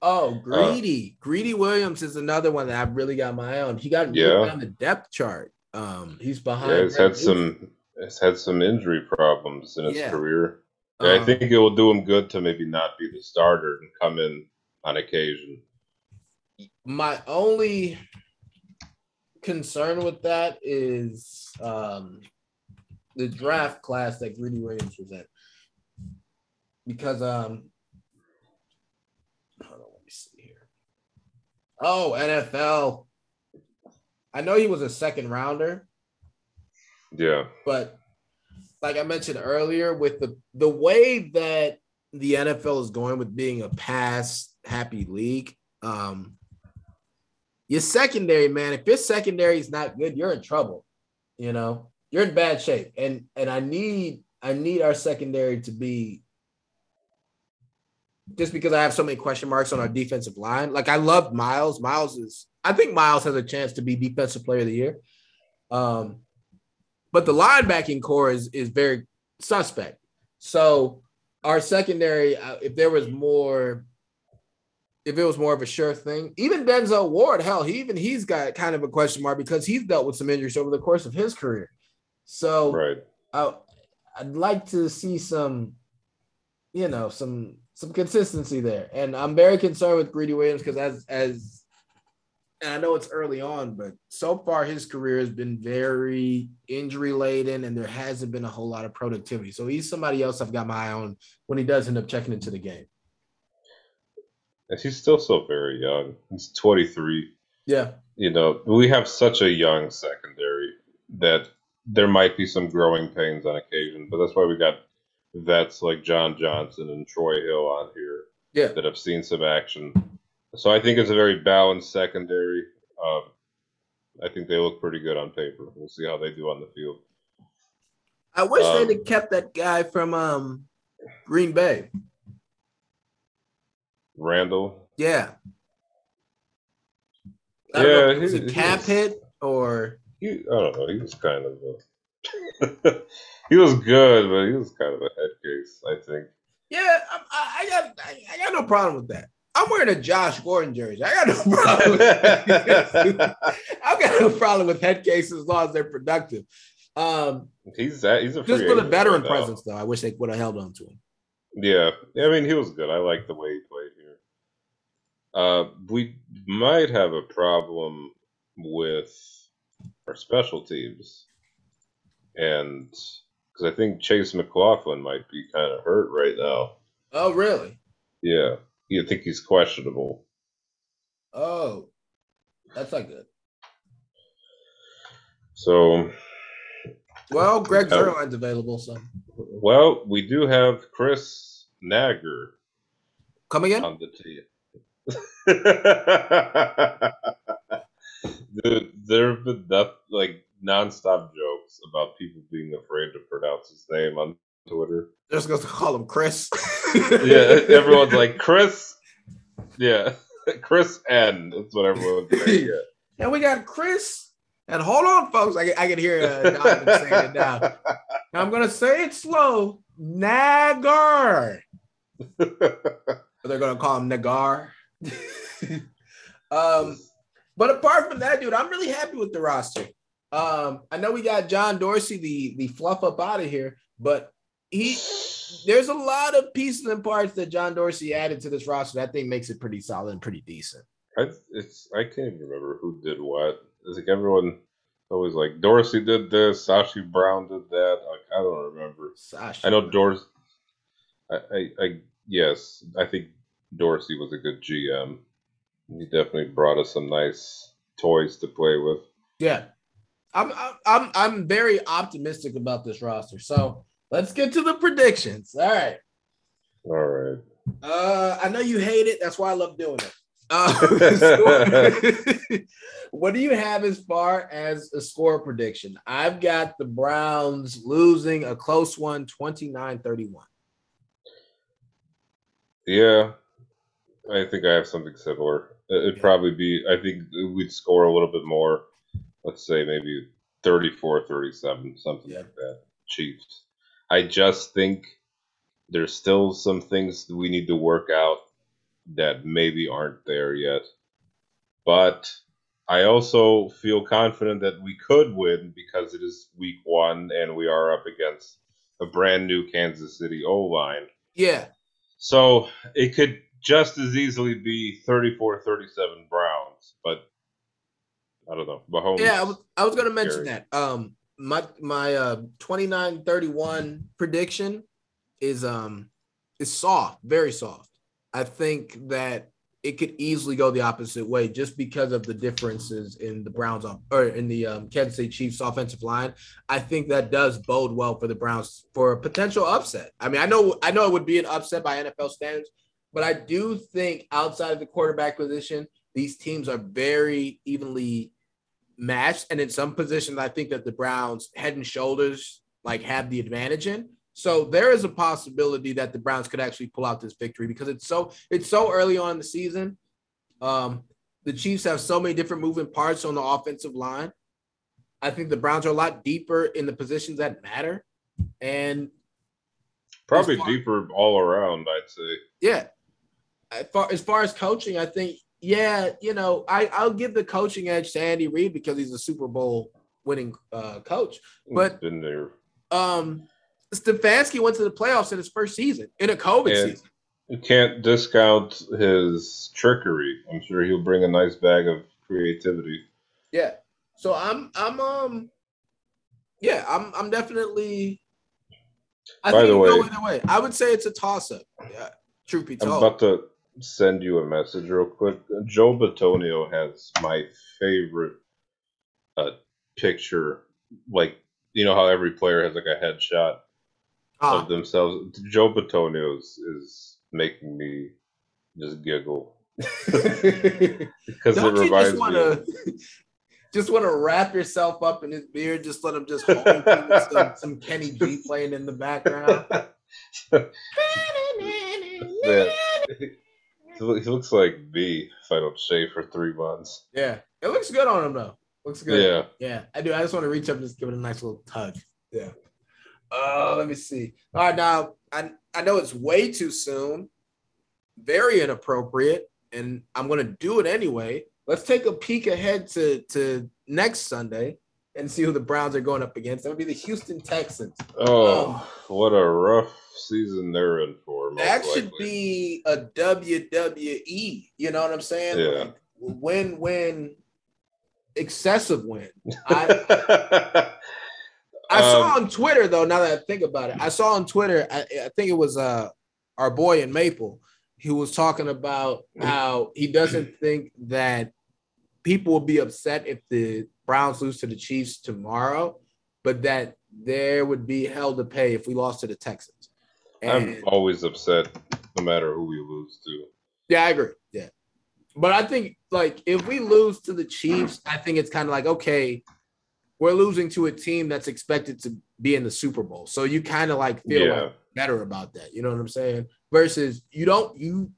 S1: Oh, uh, Greedy. Uh, Greedy Williams is another one that I've really got my eye on. He got yeah. on the depth chart. Um, he's behind.
S2: Yeah, he's had some he's had some injury problems in his yeah. career. Yeah, um, I think it will do him good to maybe not be the starter and come in on occasion.
S1: My only concern with that is um, the draft class that Greedy Williams was in. Because um hold on, let me see here. Oh, NFL. I know he was a second rounder.
S2: Yeah.
S1: But like I mentioned earlier, with the the way that the NFL is going with being a pass happy league, um, your secondary, man, if your secondary is not good, you're in trouble. You know, you're in bad shape. And and I need I need our secondary to be just because I have so many question marks on our defensive line. Like I love Myles. Myles is I think Myles has a chance to be defensive player of the year. Um, but the linebacking core is is very suspect. So our secondary, uh, if there was more, if it was more of a sure thing, even Denzel Ward, hell, he even he's got kind of a question mark because he's dealt with some injuries over the course of his career. So
S2: right.
S1: I, I'd like to see some, you know, some some consistency there. And I'm very concerned with Greedy Williams because as as and I know it's early on, but so far his career has been very injury laden and there hasn't been a whole lot of productivity. So he's somebody else I've got my eye on when he does end up checking into the game.
S2: And he's still so very young. He's 23.
S1: Yeah.
S2: You know, we have such a young secondary that there might be some growing pains on occasion, but that's why we got vets like John Johnson and Troy Hill on here
S1: yeah.
S2: that have seen some action. So I think it's a very balanced secondary. Um, I think they look pretty good on paper. We'll see how they do on the field.
S1: I wish um, they'd have kept that guy from um, Green Bay.
S2: Randall.
S1: Yeah.
S2: I yeah,
S1: he, was a cap hit or
S2: he, I don't know. He was kind of a [LAUGHS] he was good, but he was kind of a head case, I think.
S1: Yeah, I, I got I, I, got no problem with that. I'm wearing a Josh Gordon jersey. I got no problem. With [LAUGHS] I've got no problem with head cases as long as they're productive. Um,
S2: he's that he's a
S1: just for the veteran right presence, though. I wish they would have held on to him.
S2: Yeah, I mean he was good. I like the way he played here. Uh, we might have a problem with our special teams, and because I think Chase McLaughlin might be kind of hurt right now.
S1: Oh, really?
S2: Yeah, you think he's questionable.
S1: Oh, that's not good.
S2: So,
S1: well, Greg Zuerlein's available, so.
S2: Well, we do have Chris Naggar.
S1: Come again?
S2: On the team. [LAUGHS] there have been that, like nonstop jokes about people being afraid to pronounce his name on Twitter.
S1: Just going to call him Chris. [LAUGHS]
S2: yeah, everyone's like Chris. Yeah, [LAUGHS] Chris N. That's what everyone's saying. Yeah.
S1: And we got Chris. And hold on, folks. I can, I can hear uh, Donovan saying it now. now. [LAUGHS] I'm going to say it slow. Naggar. they're going to call him Naggar. um, but apart from that, dude, I'm really happy with the roster. Um, I know we got John Dorsey, the the fluff up out of here, but he there's a lot of pieces and parts that John Dorsey added to this roster that I think makes it pretty solid and pretty decent.
S2: I it's I can't even remember who did what. It's like everyone always like Dorsey did this, Sashi Brown did that. Like I don't remember. Sashi I know Dorsey. I, I, I yes, I think Dorsey was a good GM. He definitely brought us some nice toys to play with.
S1: Yeah, I'm I'm I'm very optimistic about this roster. So let's get to the predictions. All right.
S2: All right.
S1: Uh, I know you hate it. That's why I love doing it. Uh, [LAUGHS] [LAUGHS] what do you have as far as a score prediction? I've got the Browns losing a close one, 29-31.
S2: Yeah, I think I have something similar. It'd yeah. probably be, I think we'd score a little bit more. Let's say maybe 34 37, something yeah. like that. Chiefs. I just think there's still some things we need to work out that maybe aren't there yet. But I also feel confident that we could win because it is week one and we are up against a brand new Kansas City O line.
S1: Yeah.
S2: So it could just as easily be 34 37 Browns, but I don't know. Mahomes.
S1: Yeah, I was, I was going to mention that. Um, my my uh 29 31 prediction is um is soft, very soft. I think that it could easily go the opposite way just because of the differences in the Browns or in the um, Kansas City Chiefs offensive line. I think that does bode well for the Browns for a potential upset. I mean, I know I know it would be an upset by NFL standards, but I do think outside of the quarterback position, these teams are very evenly matched, and in some positions, I think that the Browns head and shoulders like have the advantage in. So there is a possibility that the Browns could actually pull out this victory because it's so it's so early on in the season. Um, the Chiefs have so many different moving parts on the offensive line. I think the Browns are a lot deeper in the positions that matter, and
S2: probably far, deeper all around. I'd say.
S1: Yeah, as far, as far as coaching, I think yeah, you know, I I'll give the coaching edge to Andy Reid because he's a Super Bowl winning uh, coach. But
S2: been there.
S1: Um, Stefanski went to the playoffs in his first season in a COVID and season.
S2: You can't discount his trickery. I'm sure he'll bring a nice bag of creativity.
S1: Yeah. So I'm I'm um yeah, I'm I'm definitely I By think the way, either way. I would say it's a toss up. Yeah, truth be told.
S2: I'm about to send you a message real quick. Joe Bitonio has my favorite uh, picture. Like you know how every player has like a headshot ah. of themselves. Joe Bitonio is, is making me just giggle [LAUGHS] because
S1: it reminds wanna, me. [LAUGHS] Just want to wrap yourself up in his beard. Just let him just hold some, [LAUGHS] some Kenny G playing in the background.
S2: He looks like me if I don't shave for three months.
S1: Yeah, it looks good on him though. Looks good.
S2: Yeah,
S1: yeah. I do. I just want to reach up and just give it a nice little tug. Yeah. Uh, let me see. All right, now I I know it's way too soon, very inappropriate, and I'm gonna do it anyway. Let's take a peek ahead to to next Sunday and see who the Browns are going up against. That would be the Houston Texans.
S2: Oh, um, what a rough season they're in for.
S1: That likely. should be a WWE. You know what I'm saying?
S2: Yeah. Like,
S1: win, win, excessive win. I, [LAUGHS] I saw um, on Twitter though. Now that I think about it, I saw on Twitter. I, I think it was uh our boy in Maple. He was talking about how he doesn't think that people will be upset if the Browns lose to the Chiefs tomorrow, but that there would be hell to pay if we lost to the Texans.
S2: And, I'm always upset no matter who we lose to.
S1: Yeah, I agree. Yeah. But I think like if we lose to the Chiefs, I think it's kind of like, okay, we're losing to a team that's expected to be in the Super Bowl. So you kind of like feel yeah. like better about that. You know what I'm saying? Versus you don't you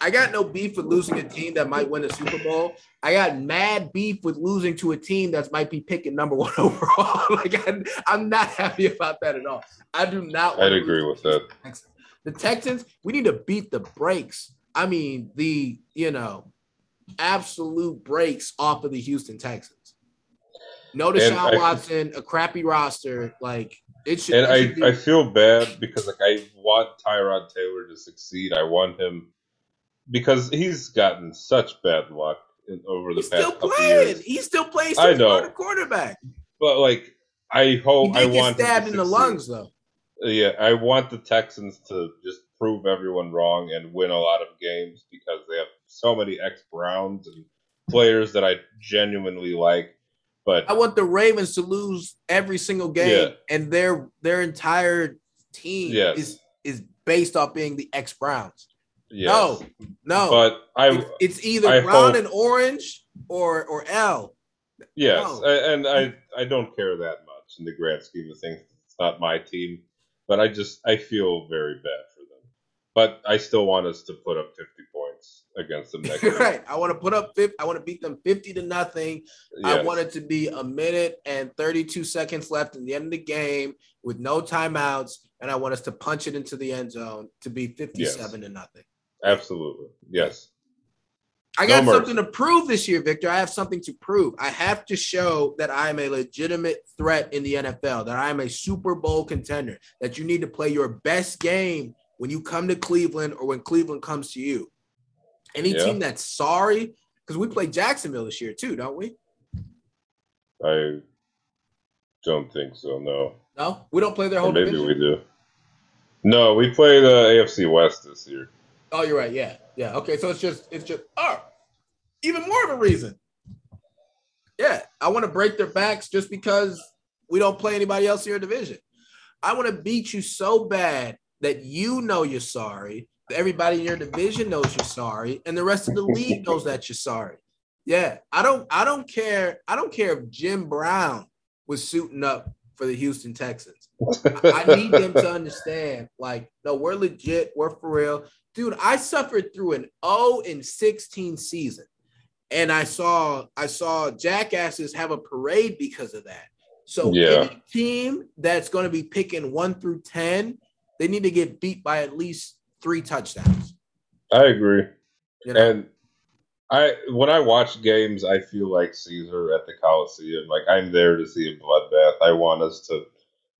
S1: I got no beef with losing a team that might win a Super Bowl. I got mad beef with losing to a team that might be picking number one [LAUGHS] overall. like I'm, I'm, not happy about that at all. I do not.
S2: I'd agree with that.
S1: The Texans, we need to beat the brakes. I mean, the you know, absolute brakes off of the Houston Texans. No Deshaun
S2: I-
S1: Watson, a crappy roster. Like it should.
S2: And
S1: it should be-
S2: I, I feel bad because like I want Tyrod Taylor to succeed. I want him because he's gotten such bad luck in, over the
S1: he's
S2: past
S1: still
S2: couple
S1: playing.
S2: years.
S1: He still plays.
S2: I know.
S1: quarterback.
S2: But like I hope I want
S1: stabbed in the lungs though.
S2: Yeah, I want the Texans to just prove everyone wrong and win a lot of games because they have so many ex Browns and players that I genuinely like. But
S1: I want the Ravens to lose every single game,
S2: Yeah.
S1: and their their entire team
S2: Yes.
S1: is is based off being the ex Browns.
S2: Yes.
S1: No, no.
S2: but I
S1: it's, it's either
S2: I
S1: brown
S2: hope-
S1: and orange or or L.
S2: Yes,
S1: No.
S2: a- and I I don't care that much in the grand scheme of things. It's not my team, but I just I feel very bad for them. But I still want us to put up fifty points against them next [LAUGHS]
S1: right. I want to put up 50, I want to beat them 50 to nothing. I want it to be a minute and 32 seconds left in the end of the game with no timeouts. And I want us to punch it into the end zone to be 57 to nothing.
S2: Absolutely. Yes.
S1: I got
S2: mercy.
S1: something to prove this year, Victor. I have something to prove. I have to show that I am a legitimate threat in the NFL, that I am a Super Bowl contender, that you need to play your best game when you come to Cleveland or when Cleveland comes to you. Any
S2: Yeah.
S1: team that's sorry, because we play Jacksonville this year too, don't we?
S2: I don't think so. No.
S1: No, we don't play their
S2: Or
S1: whole
S2: maybe
S1: division.
S2: we do. No, we play the uh, AFC West this year.
S1: Oh, you're right. Yeah, yeah. Okay, so it's just it's just oh, even more of a reason. Yeah, I want to break their backs just because we don't play anybody else in your division. I want to beat you so bad that you know you're sorry, everybody in your division knows you're sorry, and the rest of the league knows that you're sorry. Yeah, I don't I don't care. I don't care if Jim Brown was suiting up for the Houston Texans. I I need them to [LAUGHS] understand, like, no, we're legit, we're for real. Dude, I suffered through an 0 and 16 season. And I saw I saw jackasses have a parade because of that. So
S2: Yeah.
S1: any team that's going to be picking one through 10, they need to get beat by at least three touchdowns.
S2: I agree.
S1: You know?
S2: And I when I watch games, I feel like Caesar at the Coliseum. Like I'm there to see a bloodbath. I want us to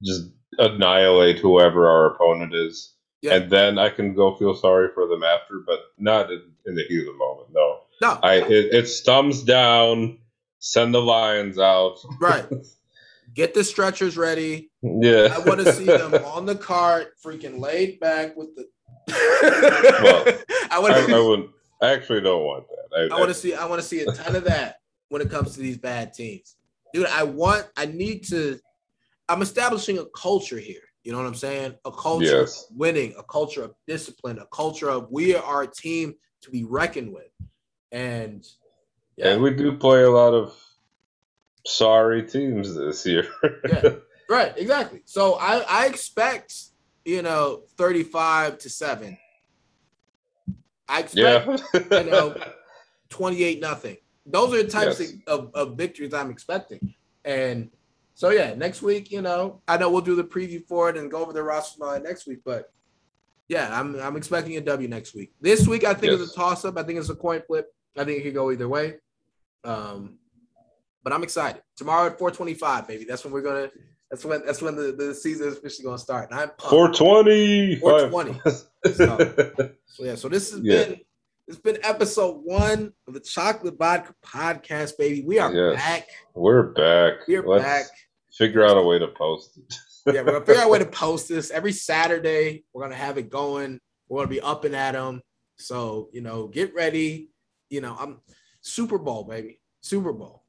S2: just annihilate whoever our opponent is.
S1: Yeah.
S2: And then I can go feel sorry for them after, but not in, in the heat of the moment. No,
S1: no,
S2: I it, it's thumbs down. Send the Lions out.
S1: right. [LAUGHS] Get the stretchers ready.
S2: Yeah,
S1: I want to see them [LAUGHS] on the cart, freaking laid back with the. [LAUGHS] I want
S2: I,
S1: to.
S2: I wouldn't. I actually don't want that. I,
S1: I want to see. I want to see a ton of that when it comes to these bad teams, dude. I want. I need to. I'm establishing a culture here. You know what I'm saying? A culture
S2: Yes.
S1: of winning, a culture of discipline, a culture of we are a team to be reckoned with, and yeah,
S2: And we do play a lot of sorry teams this year.
S1: Yeah. [LAUGHS] right, exactly. So I I expect you know 35 to seven. I expect
S2: yeah.
S1: you know, [LAUGHS] 28 nothing. Those are the types
S2: Yes.
S1: of, of victories I'm expecting. And so yeah, next week, you know, I know we'll do the preview for it and go over the roster that next week, but yeah, I'm I'm expecting a W next week. This week I think
S2: Yes.
S1: it's a toss up. I think it's a coin flip. I think it could go either way. Um, but I'm excited. Tomorrow at 425, baby. That's when we're gonna that's when that's when the, the season is officially gonna start. And I'm pumped.
S2: 420.
S1: 420. So yeah, so this has
S2: Yeah.
S1: been it's been episode one of the Chocolate Vodka Podcast, baby. We are
S2: Yes.
S1: back.
S2: We're back.
S1: We are
S2: Let's
S1: back.
S2: Figure out a way to post it.
S1: Yeah, we're gonna figure out a way to [LAUGHS] post this every Saturday. We're gonna have it going. We're gonna be up and at them. So you know, get ready. You know, I'm Super Bowl, baby. Super Bowl.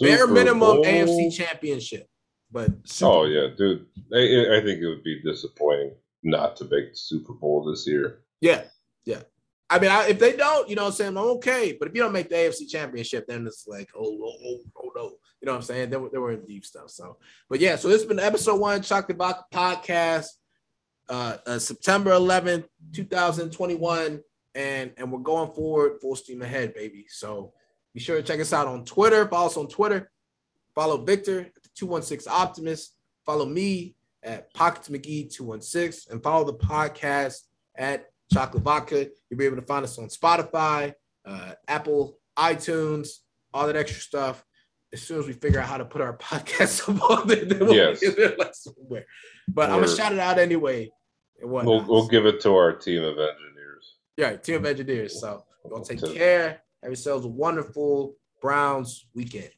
S1: Bare minimum
S2: Bowl.
S1: AFC championship. But Super
S2: Oh yeah, dude. I, I think it would be disappointing not to make the Super Bowl this year.
S1: Yeah, yeah. I mean, I, if they don't, you know what I'm saying, I'm okay. But if you don't make the AFC championship, then it's like, oh, oh, oh, oh no. You know what I'm saying? Then, then we're in deep stuff. So, but yeah, so this has been episode one, Chocolate Vodka Podcast, uh, uh, September 11th, 2021. And, and we're going forward full steam ahead, baby. So be sure to check us out on Twitter. Follow us on Twitter. Follow Victor at the 216 Optimist. Follow me at Pockets McGee 216 and follow the podcast at Chocolate Vodka. You'll be able to find us on Spotify, uh, Apple, iTunes, all that extra stuff. As soon as we figure out how to put our [LAUGHS] podcast up on there, then we'll
S2: Yes.
S1: like somewhere. But I'm gonna shout it out anyway.
S2: We'll we'll give it to our team of engineers.
S1: yeah, team of engineers. So gonna take care. Have yourselves a wonderful Browns weekend.